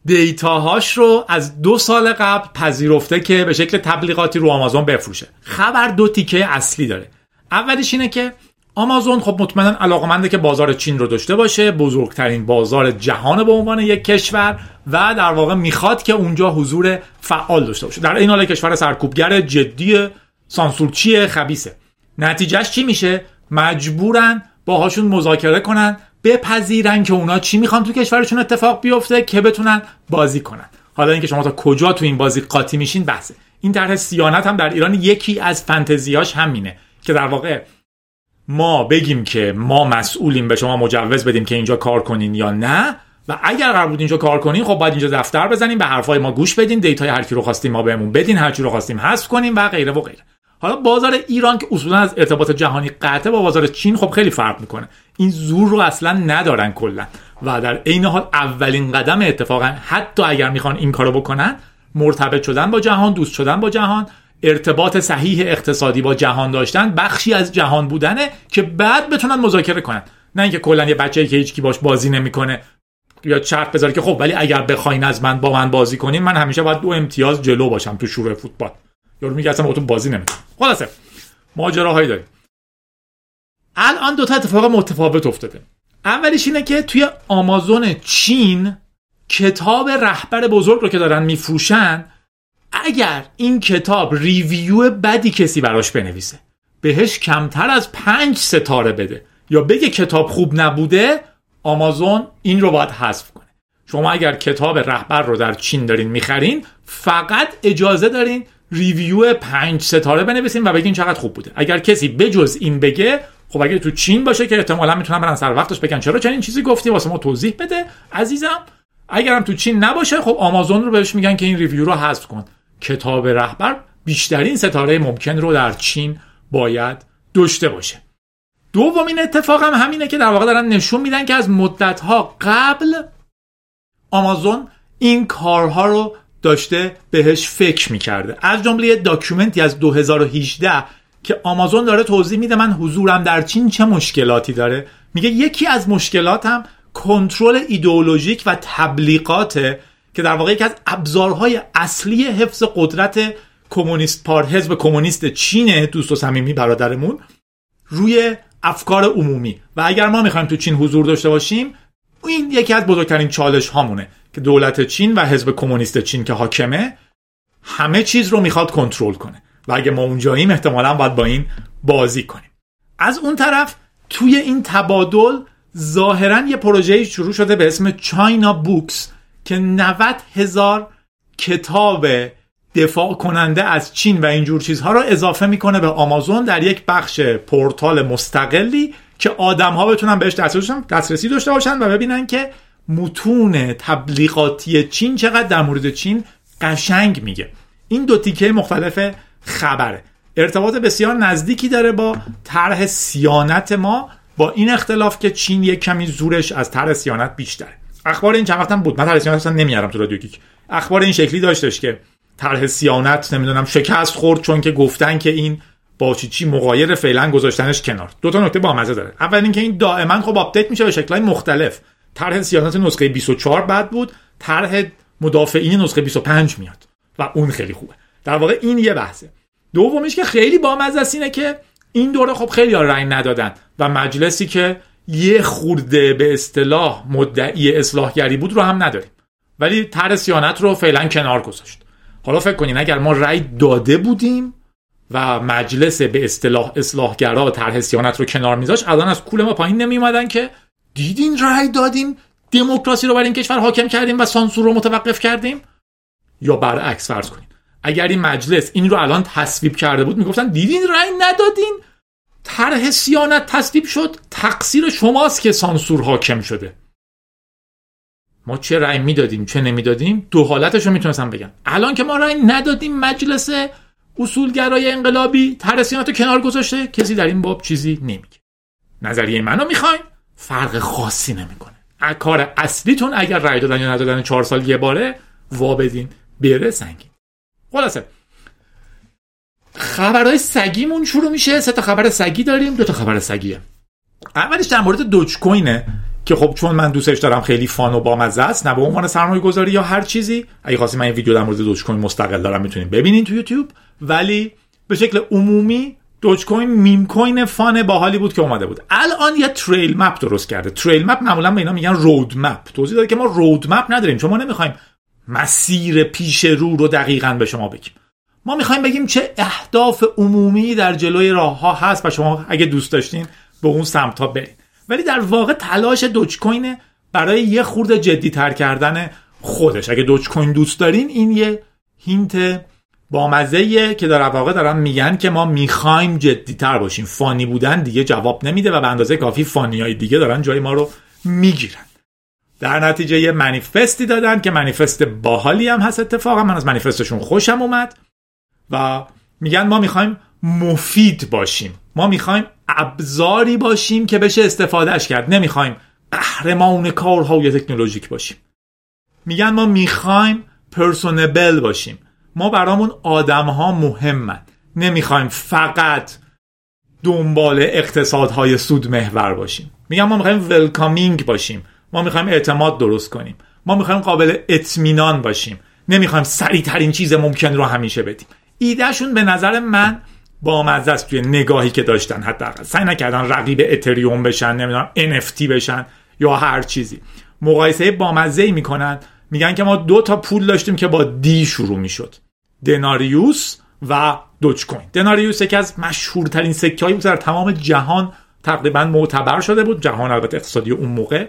دیتاهاش رو از دو سال قبل پذیرفته که به شکل تبلیغاتی رو آمازون بفروشه. خبر دو تیکه اصلی داره. اولیش اینه که آمازون خب مطمئنا علاقمنده که بازار چین رو داشته باشه بزرگترین بازار جهان به عنوان یک کشور و در واقع می‌خواد که اونجا حضور فعال داشته باشه. در این حال کشور سرکوبگر جدی سانسورچی خبیسه نتیجهش چی میشه؟ مجبورن باهاشون مذاکره کنن بپذیرن که اونا چی می‌خوان تو کشورشون اتفاق بیفته که بتونن بازی کنن. حالا اینکه شما تا کجا تو این بازی قاطی میشین بحثه. این طرح سیانت هم در ایران یکی از فانتزیاش همینه که در واقع ما بگیم که ما مسئولیم به شما مجوز بدیم که اینجا کار کنین یا نه و اگر قرار بود اینجا کار کنین خب باید اینجا دفتر بزنیم به حرفای ما گوش بدین دیتای هر کی رو خواستیم ما بهمون بدین هر چی رو خواستیم حذف کنیم و غیره و غیره. حالا بازار ایران که اصولا از ارتباط جهانی قطعه با بازار چین خب خیلی فرق می‌کنه. این زور رو اصلا ندارن کلا. و در عین حال اولین قدم اتفاقا حتی اگر می‌خوان این کارو بکنن مرتبط شدن با جهان دوست شدن با جهان ارتباط صحیح اقتصادی با جهان داشتن بخشی از جهان بودنه که بعد بتونن مذاکره کنن. نه اینکه کلا یه بچه‌ای که هیچکی باش بازی نمی‌کنه یا چرت بذاره که خب ولی اگر بخواین از من با من بازی کنین من همیشه باید دو امتیاز جلو باشم تو شور فوتبال. یارو میگه اصلا تو بازی نمی‌کنم. خلاصه ماجراهایی داریم. الان دو تا اتفاق متفاوت افتاده. اولیش اینه که توی آمازون چین کتاب رهبر بزرگ رو که دارن میفروشن اگر این کتاب review بدی کسی براش بنویسه بهش کمتر از پنج ستاره بده یا بگه کتاب خوب نبوده آمازون این رو باید حذف کنه. شما اگر کتاب رهبر رو در چین دارین می‌خرین فقط اجازه دارین review پنج ستاره بنویسین و بگین چقدر خوب بوده. اگر کسی بجز این بگه خب اگر تو چین باشه که احتمالا می‌تونن برن سر وقتش بگن. چرا چنین چیزی گفتی؟ واسه ما توضیح بده. عزیزم اگرم تو چین نباشه خب آمازون رو بهش میگن که این review رو حذف کن. کتاب رهبر بیشترین ستاره ممکن رو در چین باید داشته باشه. دومین اتفاق هم همینه که در واقع دارن نشون میدن که از مدتها قبل آمازون این کارها رو داشته بهش فکر می‌کرده. از جمله document ی از 2018 که آمازون داره توضیح میده من حضورم در چین چه مشکلاتی داره؟ میگه یکی از مشکلاتم کنترل ایدئولوژیک و تبلیغاته که در واقع یکی از ابزارهای اصلی حفظ قدرت کمونیست پارت حزب کمونیست چینه دوست و صمیمی برادرمون روی افکار عمومی. و اگر ما می‌خوایم تو چین حضور داشته باشیم این یکی از بزرگترین چالش هامونه که دولت چین و حزب کمونیست چین که حاکمه همه چیز رو می‌خواد کنترل کنه. و اگه ما اونجاییم احتمالا باید با این بازی کنیم. از اون طرف توی این تبادل ظاهرا یه پروژه شروع شده به اسم چاینا بوکس که 90 هزار کتاب دفاع کننده از چین و اینجور چیزها رو اضافه می‌کنه به آمازون در یک بخش پورتال مستقلی که آدم ها بتونن بهش دسترسی داشته باشن و ببینن که متون تبلیغاتی چین چقدر در مورد چین قشنگ میگه. این دو تیکه مختلف خبره. ارتباط بسیار نزدیکی داره با طرح صیانت ما با این اختلاف که چین یک کمی زورش از طرح صیانت بیشتره اخبار این چند وقتم بود. من طرح صیانت نمیارم تو رادیو گیک اخبار این شکلی داشتش که طرح صیانت نمی‌دونم شکست خورد چون که گفتن که این با چی مغایر فعلا گذاشتنش کنار. دو تا نکته با مزه داره. اول اینکه این دائما خب update میشه به شکلهای مختلف. طرح صیانت نسخه 24 بعد بود طرح مدافعین نسخه 25 میاد. و اون خیلی خوبه. در واقع این یه بحثه. دومیش که خیلی بامزه است اینه که این دوره خب خیلی ها رنگ ندادن و مجلسی که یه خورده به اصطلاح مدعی اصلاحگری بود رو هم نداریم. ولی طرح سیانت رو فعلا کنار گذاشت. حالا فکر کنین اگر ما رأی داده بودیم و مجلس به اصطلاح اصلاحگرا طرح سیانت رو کنار میذاشت الان از کول ما پایین نمیومدن که دیدین رأی دادیم دموکراسی رو بر این کشور حاکم کردیم و سانسور رو متوقف کردیم؟ یا برعکس فرض کنیم اگر این مجلس این رو الان تصویب کرده بود می‌گفتن دیدین رأی ندادین؟ طرح سیانت تصویب شد تقصیر شماست که سانسور حاکم شده. ما چه رأی می‌دادیم چه نمی‌دادیم؟ دو حالتش رو می‌تونستم بگم. الان که ما رأی ندادیم مجلس اصولگرای انقلابی طرح سیانت رو کنار گذاشته کسی در این باب چیزی نمیگه. نظریه منو می‌خواین؟ فرق خاصی نمی‌کنه. کار اصلیتون اگر رأی دادن یا ندادن چهار سال یه باره وا بدین بره سنگین. خلاصه. خبرهای سگیمون شروع میشه سه تا خبر سگی داریم دو تا خبر سگیه. اولش در مورد دوج کوینه که خب چون من دوستش دارم خیلی فان و بامزه است نه به عنوان سرمایه گذاری یا هر چیزی. اگه خواستید من این ویدیو در مورد دوج کوین مستقل دارم می‌تونید ببینین تو یوتیوب. ولی به شکل عمومی Dogecoin meme coin fun باحالی بود که اومده بود. الان یه trail map درست کرده. trail map معمولا به اینا میگن road map. توضیح داده که ما road map نداریم چون ما نمی‌خوایم مسیر پیش رو رو دقیقا به شما بگیم. ما می‌خوایم بگیم چه اهداف عمومی در جلوی راه ها هست و شما اگه دوست داشتین به اون سمت ها برید. ولی در واقع تلاش Dogecoin برای یه خورده جدی تر کردن خودش. اگه Dogecoin دوست دارین این یه هینت با مزه که در واقع دارن میگن که ما می‌خوایم جدی تر باشیم. فانی بودن دیگه جواب نمیده و به اندازه کافی فانی های دیگه دارن جای ما رو می‌گیرن. در نتیجه یه منیفستی دادن که منیفست باحالی هم هست اتفاقا. من از منیفستشون خوشم اومد و میگن ما می‌خوایم مفید باشیم. ما می‌خوایم ابزاری باشیم که بشه استفادهش کرد. نمی‌خوایم قهرمان کارهای تکنولوژیک باشیم. میگن ما می‌خوایم پرسونبل باشیم. ما برامون آدم ها مهمن. نمی‌خوایم فقط دنبال اقتصادهای سود محور باشیم. میگن ما می‌خوایم ولکامینگ باشیم. ما می‌خوایم اعتماد درست کنیم. ما می‌خوایم قابل اطمینان باشیم. نمی‌خوایم سریع ترین چیز ممکن رو همیشه بدیم. ایدهشون به نظر من با مزه است توی نگاهی که داشتن حداقل. سعی نکردن رقیب اتریوم بشن نمی‌دونم NFT بشن یا هر چیزی. مقایسه با مزه می‌کنن. میگن که ما دو تا پول داشتیم که با دی شروع می‌شد. دناریوس و دوج کوین دناریوس یکی از مشهورترین سکه بود در تمام جهان تقریبا معتبر شده بود. جهان البته اقتصادی اون موقع.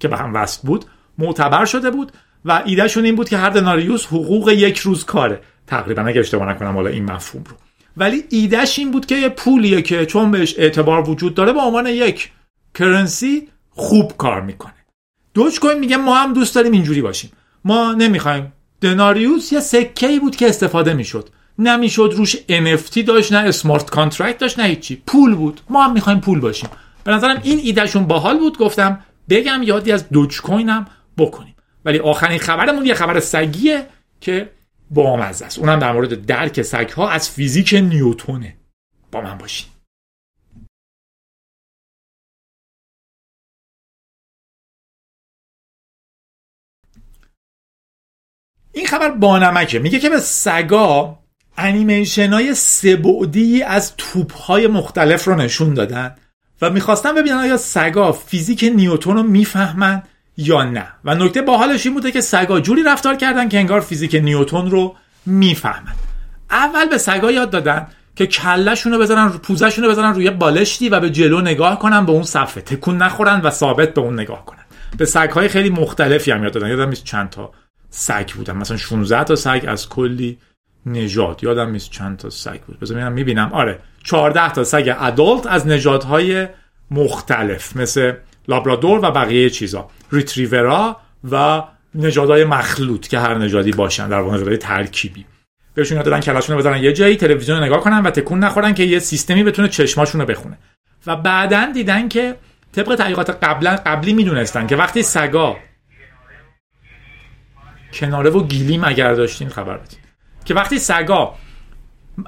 که به هم وصل بود معتبر شده بود و ایدهشون این بود که هر دناریوس حقوق یک روز کاره. تقریبا اگه اشتباه نکنم حالا این مفهوم رو. ولی ایدهش این بود که یه پولیه که چون بهش اعتبار وجود داره به عنوان یک currency خوب کار می‌کنه. Dogecoin میگه ما هم دوست داریم اینجوری باشیم. ما نمی‌خوایم. دناریوس یه سکه ای بود که استفاده می‌شد. نمی‌شد روش NFT داشت نه smart contract داشت نه هیچی. پول بود. ما هم می‌خوایم پول باشیم. به نظرم این ایدهشون باحال بود گفتم بگم یادی از Dogecoin م بکنیم. ولی آخرین خبرمون یه خبر سگیه که با است. اونم در مورد درک سگ ها از فیزیک نیوتونه. با من باشین. این خبر بانمکه میگه که به سگا انیمیشن های سبعدی از توپ های مختلف رو نشون دادن. و می‌خواستن ببینن آیا سگا فیزیک نیوتون رو می‌فهمن یا نه. و نکته باحالش این بوده که سگا جوری رفتار کردن که انگار فیزیک نیوتون رو می‌فهمن. اول به سگا یاد دادن که کلشون رو بذارن پوزشون رو بذارن روی بالشتی و به جلو نگاه کنن به اون صفحه. تکون نخورن و ثابت به اون نگاه کنن. به سگهای خیلی مختلفی هم یاد دادن. یادم نیست چند تا سگ بودن. مثلا 16 تا سگ از کلی نژاد. یادم نیست چند تا سگ بود. بذار می‌بینم. آره. 14 تا سگ ادالت از نژادهای مختلف مثل لابرادور و بقیه چیزا. ریتریورا و نژادهای مخلوط که هر نژادی باشن در واقع نژادهای ترکیبی. بهشون یاد دادن کلاشون رو بذارن یه جایی تلویزیون رو نگاه کنن و تکون نخورن که یه سیستمی بتونه چشماشون رو بخونه. و بعدا دیدن که طبق تحقیقات قبلا قبلی می‌دونستن که وقتی سگا کناره و گیلیم اگر داشتین خبر بدین. که وقتی سگا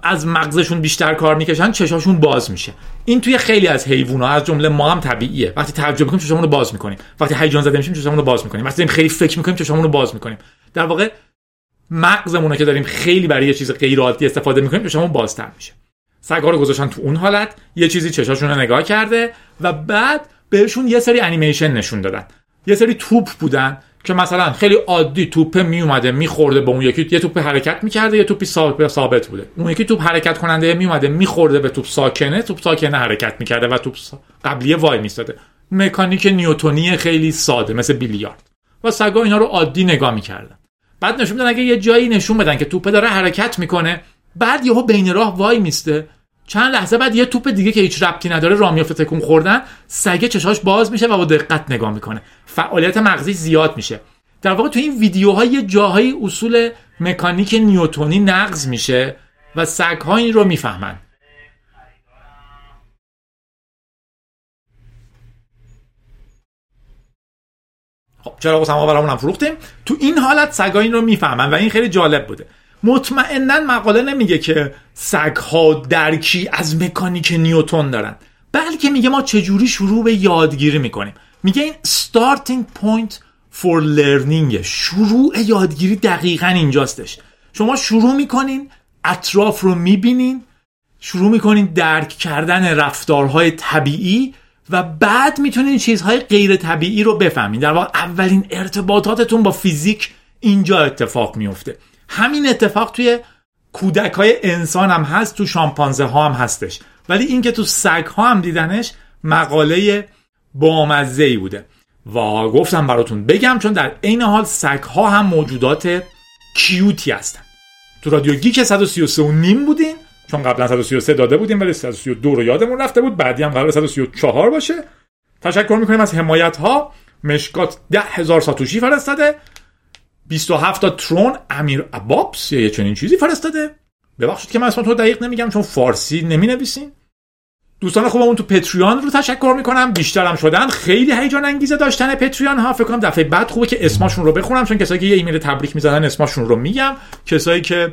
از مغزشون بیشتر کار می‌کشن چشاشون باز میشه. این توی خیلی از حیوونا از جمله ما هم طبیعیه. وقتی تعجب می‌کنیم چشامون رو باز می‌کنیم. وقتی هیجان زده میشیم چشامون رو باز می‌کنیم. وقتی خیلی فکر می‌کنیم چشامون رو باز می‌کنیم. در واقع مغزمون که داریم خیلی برای یه چیز غیر عادی استفاده می‌کنیم چشامون بازتر میشه. سگا رو گذاشتن تو اون حالت یه چیزی چشاشون رو نگاه کرده و بعد بهشون یه سری انیمیشن نشون دادن. یه سری توپ بودن. که مثلا خیلی عادی توپ می اومده میخورده به اون یکی یه توپ حرکت می‌کرده یه توپی ثابت بوده. اون یکی توپ حرکت کننده می اومده میخورده به توپ ساکنه توپ ساکنه حرکت می‌کرده و توپ قبلی وای میستاده. مکانیک نیوتونی خیلی ساده مثل بیلیارد. و سگا اینا رو عادی نگاه می‌کردن. بعد نشون میدن اگه یه جایی نشون بدن که توپ داره حرکت می‌کنه بعد یهو بین راه وای میسته. چند لحظه بعد یه توپ دیگه که هیچ ربطی نداره راه میفته تکون خوردن سگه چشاش باز میشه و با دقت نگاه می‌کنه. فعالیت مغزی زیاد میشه. در واقع تو این ویدیوها یه جاهای اصول مکانیک نیوتونی نقض میشه و سگها این رو می‌فهمن. خب چرا برامون هم فروختیم؟ تو این حالت سگا این رو می‌فهمن و این خیلی جالب بوده. مطمئنا مقاله نمیگه که سگ ها درکی از مکانیک نیوتون دارن. بلکه میگه ما چجوری شروع به یادگیری می‌کنیم. میگه این starting point for learning شروع یادگیری دقیقا اینجاستش. شما شروع می‌کنین اطراف رو می‌بینین شروع می‌کنین درک کردن رفتارهای طبیعی و بعد می‌تونین چیزهای غیر طبیعی رو بفهمین. در واقع اولین ارتباطاتتون با فیزیک اینجا اتفاق میفته همین اتفاق توی کودک های انسان هم هست تو شامپانزه ها هم هستش. ولی اینکه تو سگ ها هم دیدنش مقاله بامزه ای بوده. و گفتم براتون بگم چون در عین حال سگ ها هم موجودات کیوتی هستن. تو رادیو گیک 133 و نیم بودین چون قبلا 133 داده بودیم ولی 132 رو یادمون رفته بود بعدی هم قرار 134 باشه. تشکر می‌کنیم از حمایت ها مشکات ده هزار ساتوشی فرستاده. 27 تا ترون امیر ابابس یا یه چنین چیزی فرستاده. ببخشید که من اسم تو دقیق نمیگم چون فارسی نمی نویسین دوستان خوبمون تو پتریان رو تشکر می‌کنم. بیشترم شدن. خیلی هیجان انگیزه داشتن پتریان ها. فکر کنم دفعه بعد خوبه که اسمشون رو بخونم چون کسایی که یه ایمیل تبریک می‌زنن اسمشون رو میگم. کسایی که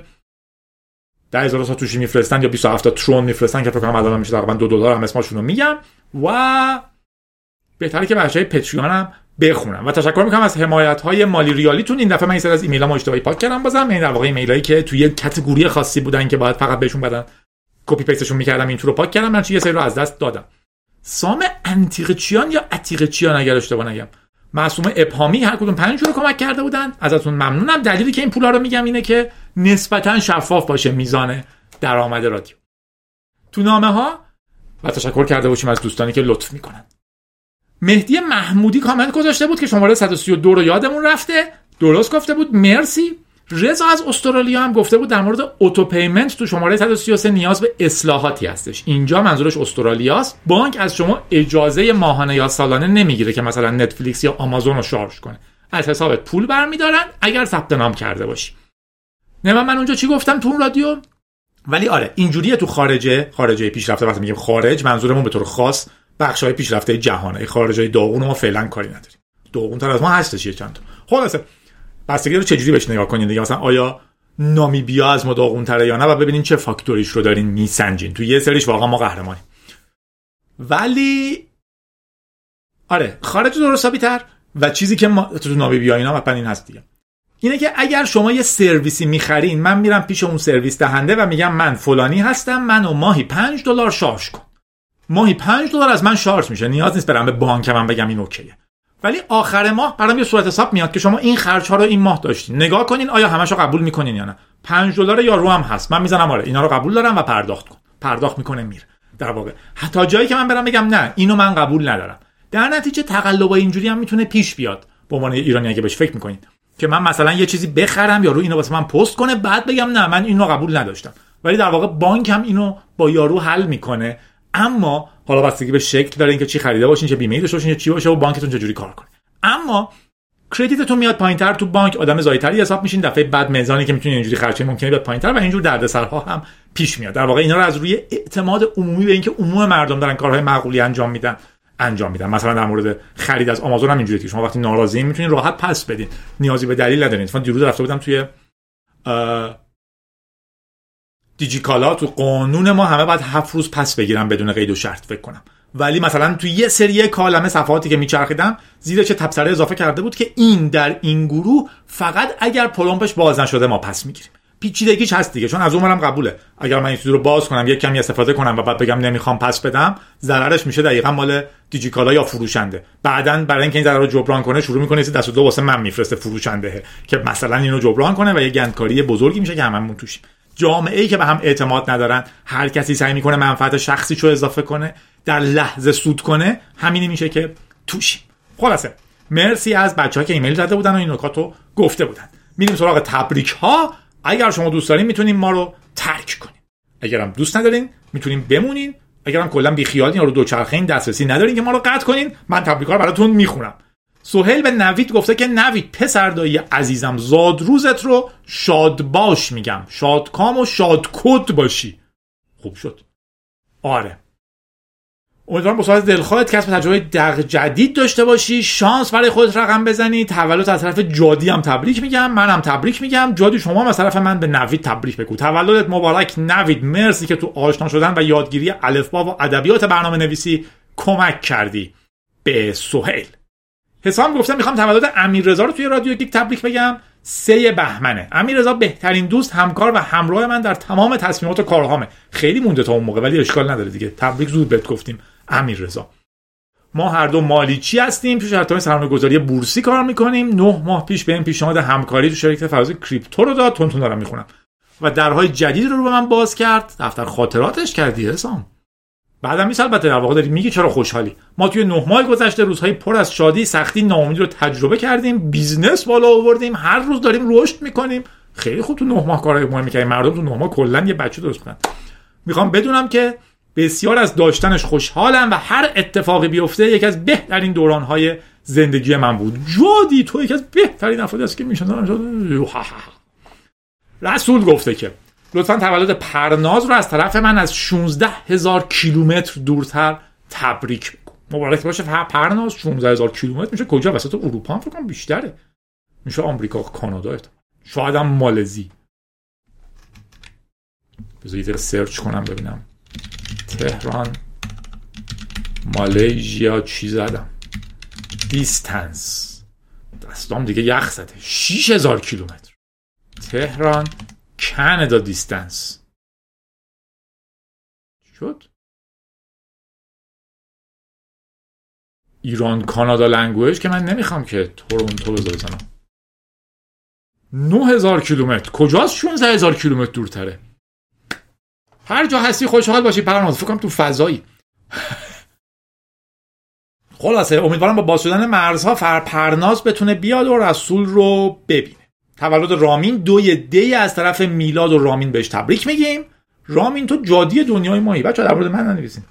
10000 ساتوشی میفرستن یا 27 تا ترون میفرستن که فکر کنم الان میشه تقریبا 2 دلار هم اسمشون رو میگم. و بهتره که بچه‌های Patreon هم بخونم. و تشکر می‌کنم از حمایت های مالی ریالیتون این دفعه من این از ایمیل ها اشتباهی پاک کردم. بازم این در واقع ایمیل هایی که توی category خاصی بودن که باید فقط بهشون بدن copy paste شون می‌کردم این رو پاک کردم. من یه سری رو از دست دادم. سام انتیقچیان یا اتیقچیان اگر اشتباه نگم. معصوم ابهامی هر کدوم 5 یورو کمک کرده بودن. ازتون ممنونم. دلیلی که این پولا رو میگم اینه که نسبتا شفاف باشه میزان درآمد رادیو. تو نامه ها و تشکر کرده باشیم از دوستانی که لطف می‌کنن. مهدی محمودی کامنت گذاشته بود که شماره 132 رو یادمون رفته. درست گفته بود. مرسی. رضا از استرالیا هم گفته بود در مورد auto payment تو شماره 133 نیاز به اصلاحاتی هستش. اینجا منظورش استرالیاست. بانک از شما اجازه ماهانه یا سالانه نمی‌گیره که مثلا نتفلیکس یا آمازون رو شارژ کنه. از حسابت پول برمیدارن. اگر ثبت نام کرده باشی. نه من اونجا چی گفتم تو اون رادیو؟ ولی آره اینجوریه تو خارجه. خارجه پیشرفته وقتی میگیم خارج منظورمون به طور خاص بخش های پیشرفته جهانه خارج های داغون ما فعلا کاری نداریم. داغون تر از ما هستش یه چند خلاصه بستگی رو چجوری بهش نگاه کنین دیگه مثلا آیا نامیبیا از ما داغون تره یا نه؟ و ببینین چه فاکتوریش رو دارین میسنجین تو یه سریش واقعا ما قهرمانیم. ولی آره خارج درست تر و چیزی که ما تو نامیبیا اینا مثلا این هست دیگه. اینه که اگر شما یه سرویسی می‌خرین من میرم پیش اون سرویس دهنده و میگم من فلانی هستم منو ماهی 5 دلار شارژ کن. ماهی 5 دلار از من شارژ میشه. نیاز نیست برم به بانک من بگم این اوکیه. ولی آخر ماه برام یه صورت حساب میاد که شما این خرج ها رو این ماه داشتین. نگاه کنین آیا همشو قبول می‌کنین یا نه. 5 دلار یا رو هم هست. من می‌زنم آره اینا رو قبول دارم و پرداخت کن. پرداخت می‌کنه میره در واقع. حتی جایی که من برم بگم نه اینو من قبول ندارم. در نتیجه تقلب اینجوری هم می‌تونه پیش بیاد. به عنوان ایرانی اگه بهش فکر می‌کنین. که من مثلا یه چیزی بخرم یا رو اینو واسه من پست کنه بعد بگم نه من اینو قبول نداشتم. ولی در واقع بانک هم اینو با یارو حل می‌کنه. اما حالا بستگی به شکل داره اینکه چی خریده باشین چه بیمه داشته باشین چی باشه و بانکتون چجوری کار کنه. اما کردیتتون میاد پایینتر تو بانک آدم زایتری حساب میشین دفعه بعد میزانی که می‌تونین اینجوری خرج ممکنه بیاد پایینتر و اینجور دردسرها هم پیش میاد. در واقع اینا رو از روی اعتماد عمومی به اینکه عموم مردم دارن کارهای معقولی انجام میدن انجام میدن. مثلا در مورد خرید از آمازون هم اینجوریه که شما وقتی ناراضی می‌تونین راحت پس بدین. نیازی به دلیل ندارین. من دیروز رفته بودم توی دیجیکالا تو قانون ما همه باید هفت روز پس بگیرم بدون قید و شرط فکر کنم. ولی مثلا تو یه سری کالمه صفحاتی که میچرخیدم زیر چه تبصره اضافه کرده بود که این در این گروه فقط اگر پلمپش باز نشده ما پس می‌گیریم. پیچیدگیش هست دیگه چون از اونم قبوله. اگر من این رو باز کنم یک کمی استفاده کنم و بعد بگم نمی‌خوام پس بدم ضررش میشه دقیقا مال دیجیکالا یا فروشنده. بعدا برای اینکه این ضرر رو جبران کنه شروع می‌کنه دست دو واسه من میفرسته فروشنده که مثلا اینو جبران کنه و یه گندکاری بزرگی میشه که هممون توشیم. جامعه ای که به هم اعتماد ندارن هر کسی سعی می‌کنه منفعت شخصی رو اضافه کنه در لحظه سود کنه همینی میشه که توشیم. خلاصه مرسی از بچه ها که ایمیل زده بودن و این نکات رو گفته بودن. میریم سراغ تبریک ها اگر شما دوست دارین می‌تونین ما رو ترک کنین اگرم دوست ندارین می‌تونین بمونین. اگرم کلا بی خیالین یا رو دوچرخه این دسترسی ندارین که ما رو قطع کنین من تبریک رو براتون می‌خونم. سهیل به نوید گفته که نوید پسر دایی عزیزم زاد روزت رو شاد باش میگم. شادکام و شادکد باشی. خوب شد. آره. امیدوارم با صورت دلخواهت کسب تجربه دق جدید داشته باشی. شانس برای خودت رقم بزنی. تولد از طرف جادی هم تبریک میگم. منم تبریک میگم. جادی شما از طرف من به نوید تبریک بگو. تولدت مبارک. نوید مرسی که تو آشنا شدن و یادگیری الفبا و ادبیات برنامه نویسی کمک کردی به سهیل. حسام گفتم می‌خوام تولد امیر رضا رو توی رادیو گیک تبریک بگم. سه بهمنه. امیر رضا بهترین دوست همکار و همراه من در تمام تصمیمات و کارهامه. خیلی مونده تا اون موقع ولی اشکال نداره دیگه. تبریک زود بهت گفتیم امیر رضا ما هر دو مالیچی هستیم؟ تو شرکت سرمایه گذاری بورسی کار می‌کنیم. نه ماه پیش به این پیشنهاد همکاری تو شرکت فراز کریپتو رو داد. تون دارم می‌خونم. و درهای جدید رو به من باز کرد. دفتر خاطراتش کردی حسام. بعدم نیست البته در واقع داری میگی چرا خوشحالی؟ ما توی نه ماه گذشته روزهای پر از شادی سختی ناامیدی رو تجربه کردیم business بالا آوردیم هر روز داریم رشد می‌کنیم. خیلی خوب تو نه ماه کارهای مهمی کردیم. مردم تو نه ماه کلا یه بچه درست کنن. می‌خوام بدونم که بسیار از داشتنش خوشحالم و هر اتفاقی بیفته یکی از بهترین دورانهای زندگی من بود. جادی تو یکی از بهترین افرادی است که می‌شناسم. رسول گفته که لطفا تولد پرناز رو از طرف من از 16 هزار کیلومتر دورتر تبریک بگو. مبارک باشه. پرناز 16 هزار کیلومتر میشه کجا؟ وسط اروپا هم فکر بیشتره. میشه آمریکا کانادا شاید هم مالزی. بذار یه سرچ کنم ببینم. تهران مالیژیا چی زدم. دیستنس. دستام دیگه یخ زده. 6000 کیلومتر. تهران کانادا distance شد ایران کانادا language که من نمی‌خوام که تورنتو بزنم 9000 کیلومتر. کجاست 16000 کیلومتر دورتره؟ هر جا هستی خوشحال باشی پرناز فکر کنم تو فضایی. خلاصه امیدوارم با باز شدن مرزها فر پرناز بتونه بیاد و رسول رو ببینه تولد رامین دوی دی از طرف میلاد و رامین بهش تبریک میگیم. رامین تو جادی دنیای مایی. بچا در مورد من ننویسین.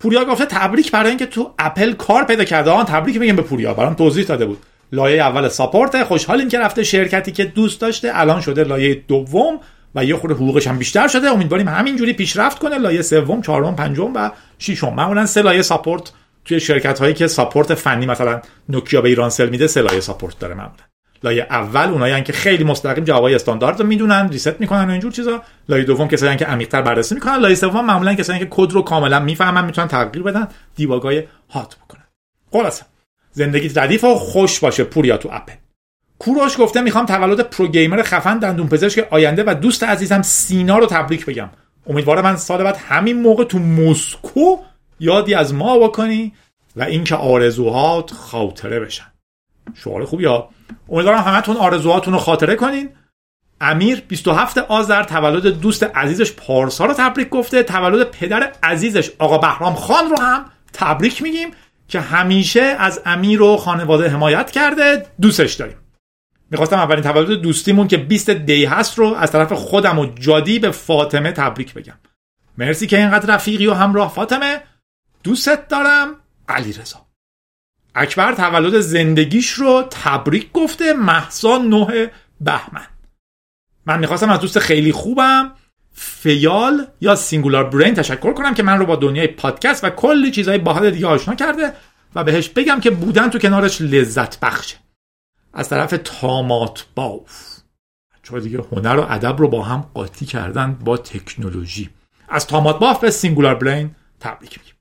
پوریا گفته تبریک برای اینکه تو اپل کار پیدا کرده. آن تبریک میگیم به پوریا. برام توضیح داده بود. لایه اول support. خوشحالیم که رفته شرکتی که دوست داشته. الان شده لایه دوم و یه خورده حقوقش هم بیشتر شده. امیدواریم همینجوری پیشرفت کنه. لایه سوم چهارم پنجم و ششم. معمولا سه لایه support توی شرکت هایی که support فنی مثلا نوکیا به ایران سل میده سه لایه support داره معمولا. لایه اول اونایی که خیلی مستقیم جوابای استاندارد رو می‌دونن reset می‌کنن و اینجور چیزا. لایه دوم کسایی که عمیق‌تر بررسی می‌کنن. لایه سوم معمولا کسایی که کد رو کاملا می‌فهمن می‌تونن تغییر بدن debug ای hard بکنن. خلاص زندگیت ردیف و خوش باشه پوریا تو اپل. کوروش گفته می‌خوام تولد pro gamer خفن دندون پزشک آینده و دوست عزیزم سینا رو تبریک بگم. امیدوارم من سال بعد همین موقع تو مسکو یادی از ما بکنی و اینکه آرزوهات خاطره بشن. شعار خوبی ها. امیدوارم همتون آرزوهاتون رو خاطره کنین. امیر 27 آذر تولد دوست عزیزش پارسا رو تبریک گفته. تولد پدر عزیزش آقا بهرام خان رو هم تبریک میگیم که همیشه از امیر و خانواده حمایت کرده. دوستش داریم. می‌خواستم اولین تولد دوستیمون که 20 دی هست رو از طرف خودم و جادی به فاطمه تبریک بگم. مرسی که اینقدر رفیقی و همراه فاطمه. دوستت دارم. علی رضا اکبر تولد زندگیش رو تبریک گفته محسا نه بهمن. من می‌خواستم از دوست خیلی خوبم فیال یا سینگولار برین تشکر کنم که من رو با دنیای پادکست و کلی چیزهای باحال دیگه آشنا کرده و بهش بگم که بودن تو کنارش لذت بخشه. از طرف تامات باف چون دیگه هنر و ادب رو با هم قاطی کردن با تکنولوژی. از تامات باف به سینگولار برین تبریک میگیم.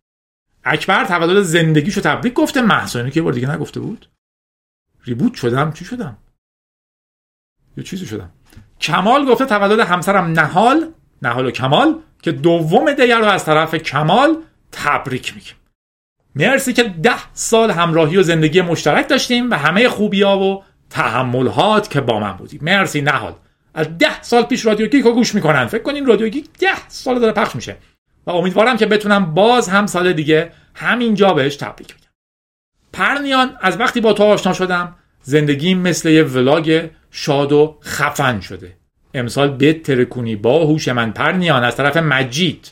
اکبر تولد زندگیشو تبریک گفته. محسا که بار دیگه نگفته بود. ریبوت شدم؟ چی شدم؟ یه چیزی شدم. کمال گفته تولد همسرم نهال. نهال و کمال. که دوم دیگر رو از طرف کمال تبریک میگیم مرسی که ده سال همراهی و زندگی مشترک داشتیم و همه خوبی ها و تحملات که با من بودیم مرسی نهال. از ده سال پیش رادیو گیک رو گوش می‌کنن. فکر کنین رادیو گیک ده سال داره پخش میشه. و امیدوارم که بتونم باز هم سال دیگه همینجا بهش تبریک بگم. پرنیان از وقتی با تو آشنا شدم زندگیم مثل یه vlog شاد و خفن شده. امسال بترکونی با هوش من. پرنیان از طرف مجید.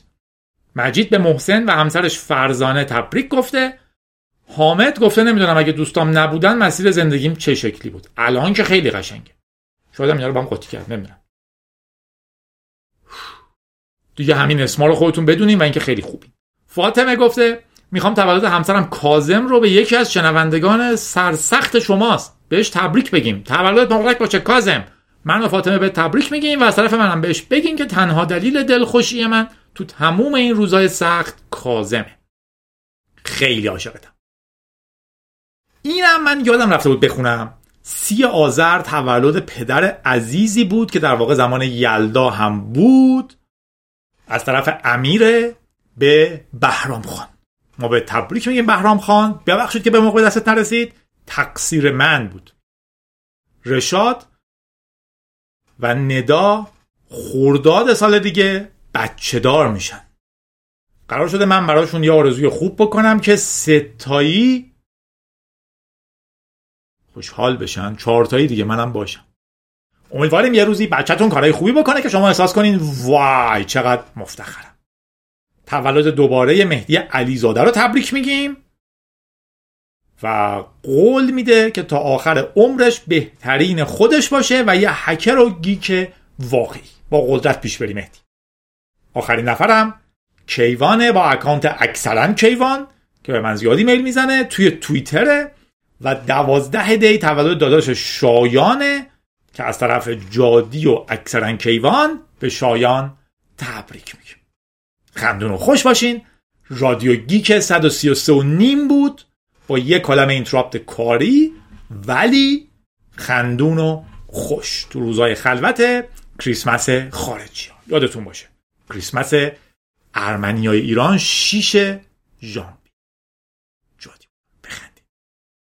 مجید به محسن و همسرش فرزانه تبریک گفته. حامد گفته نمی‌دونم اگه دوستام نبودن مسیر زندگیم چه شکلی بود. الان که خیلی قشنگه. شاید اینا رو با هم قاطی کرد نمی‌دونم. دیگه همین اسما رو خودتون بدونیم و اینکه خیلی خوبی فاطمه گفته می‌خوام تولد همسرم کازم رو به یکی از شنوندگان سرسخت شماست. بهش تبریک بگیم. تولد مبارک باشه کازم من و فاطمه به تبریک میگیم و از طرف منم بهش بگیم که تنها دلیل دلخوشی من تو تموم این روزای سخت کازمه خیلی عاشقتم. اینم من یادم رفته بود بخونم. سی آذر تولد پدر عزیزی بود که در واقع زمان یلدا هم بود. از طرف امیر به بهرام خان. ما به تبریک میگیم بهرام خان. ببخشید که به موقع دستت نرسید. تقصیر من بود. رشاد و ندا خورداد سال دیگه بچه دار میشن. قرار شده من براشون یه آرزوی خوب بکنم که ستایی خوشحال بشن. چهارتایی دیگه منم باشم. امیدواریم یه روزی بچهتون کارهای خوبی بکنه که شما احساس کنین وای چقدر مفتخرم. تولد دوباره مهدی علیزاده رو تبریک میگیم. و قول میده که تا آخر عمرش بهترین خودش باشه و یه هکر و گیک واقعی. با قدرت پیش بری مهدی. آخرین نفرم کیوانه با account اکثرا کیوان که به من زیادی میل می‌زنه توی توییتره و دوازده دی تولد داداش شایانه که از طرف جادی و اکثرا کیوان به شایان تبریک میگیم. خندون و خوش باشین. رادیو گیک 133 و نیم بود. با یه کلم interrupt کاری. ولی خندون و خوش تو روزای خلوت کریسمس خارجی. یادتون باشه. کریسمس ارمنی های ایران 6 ژانویه.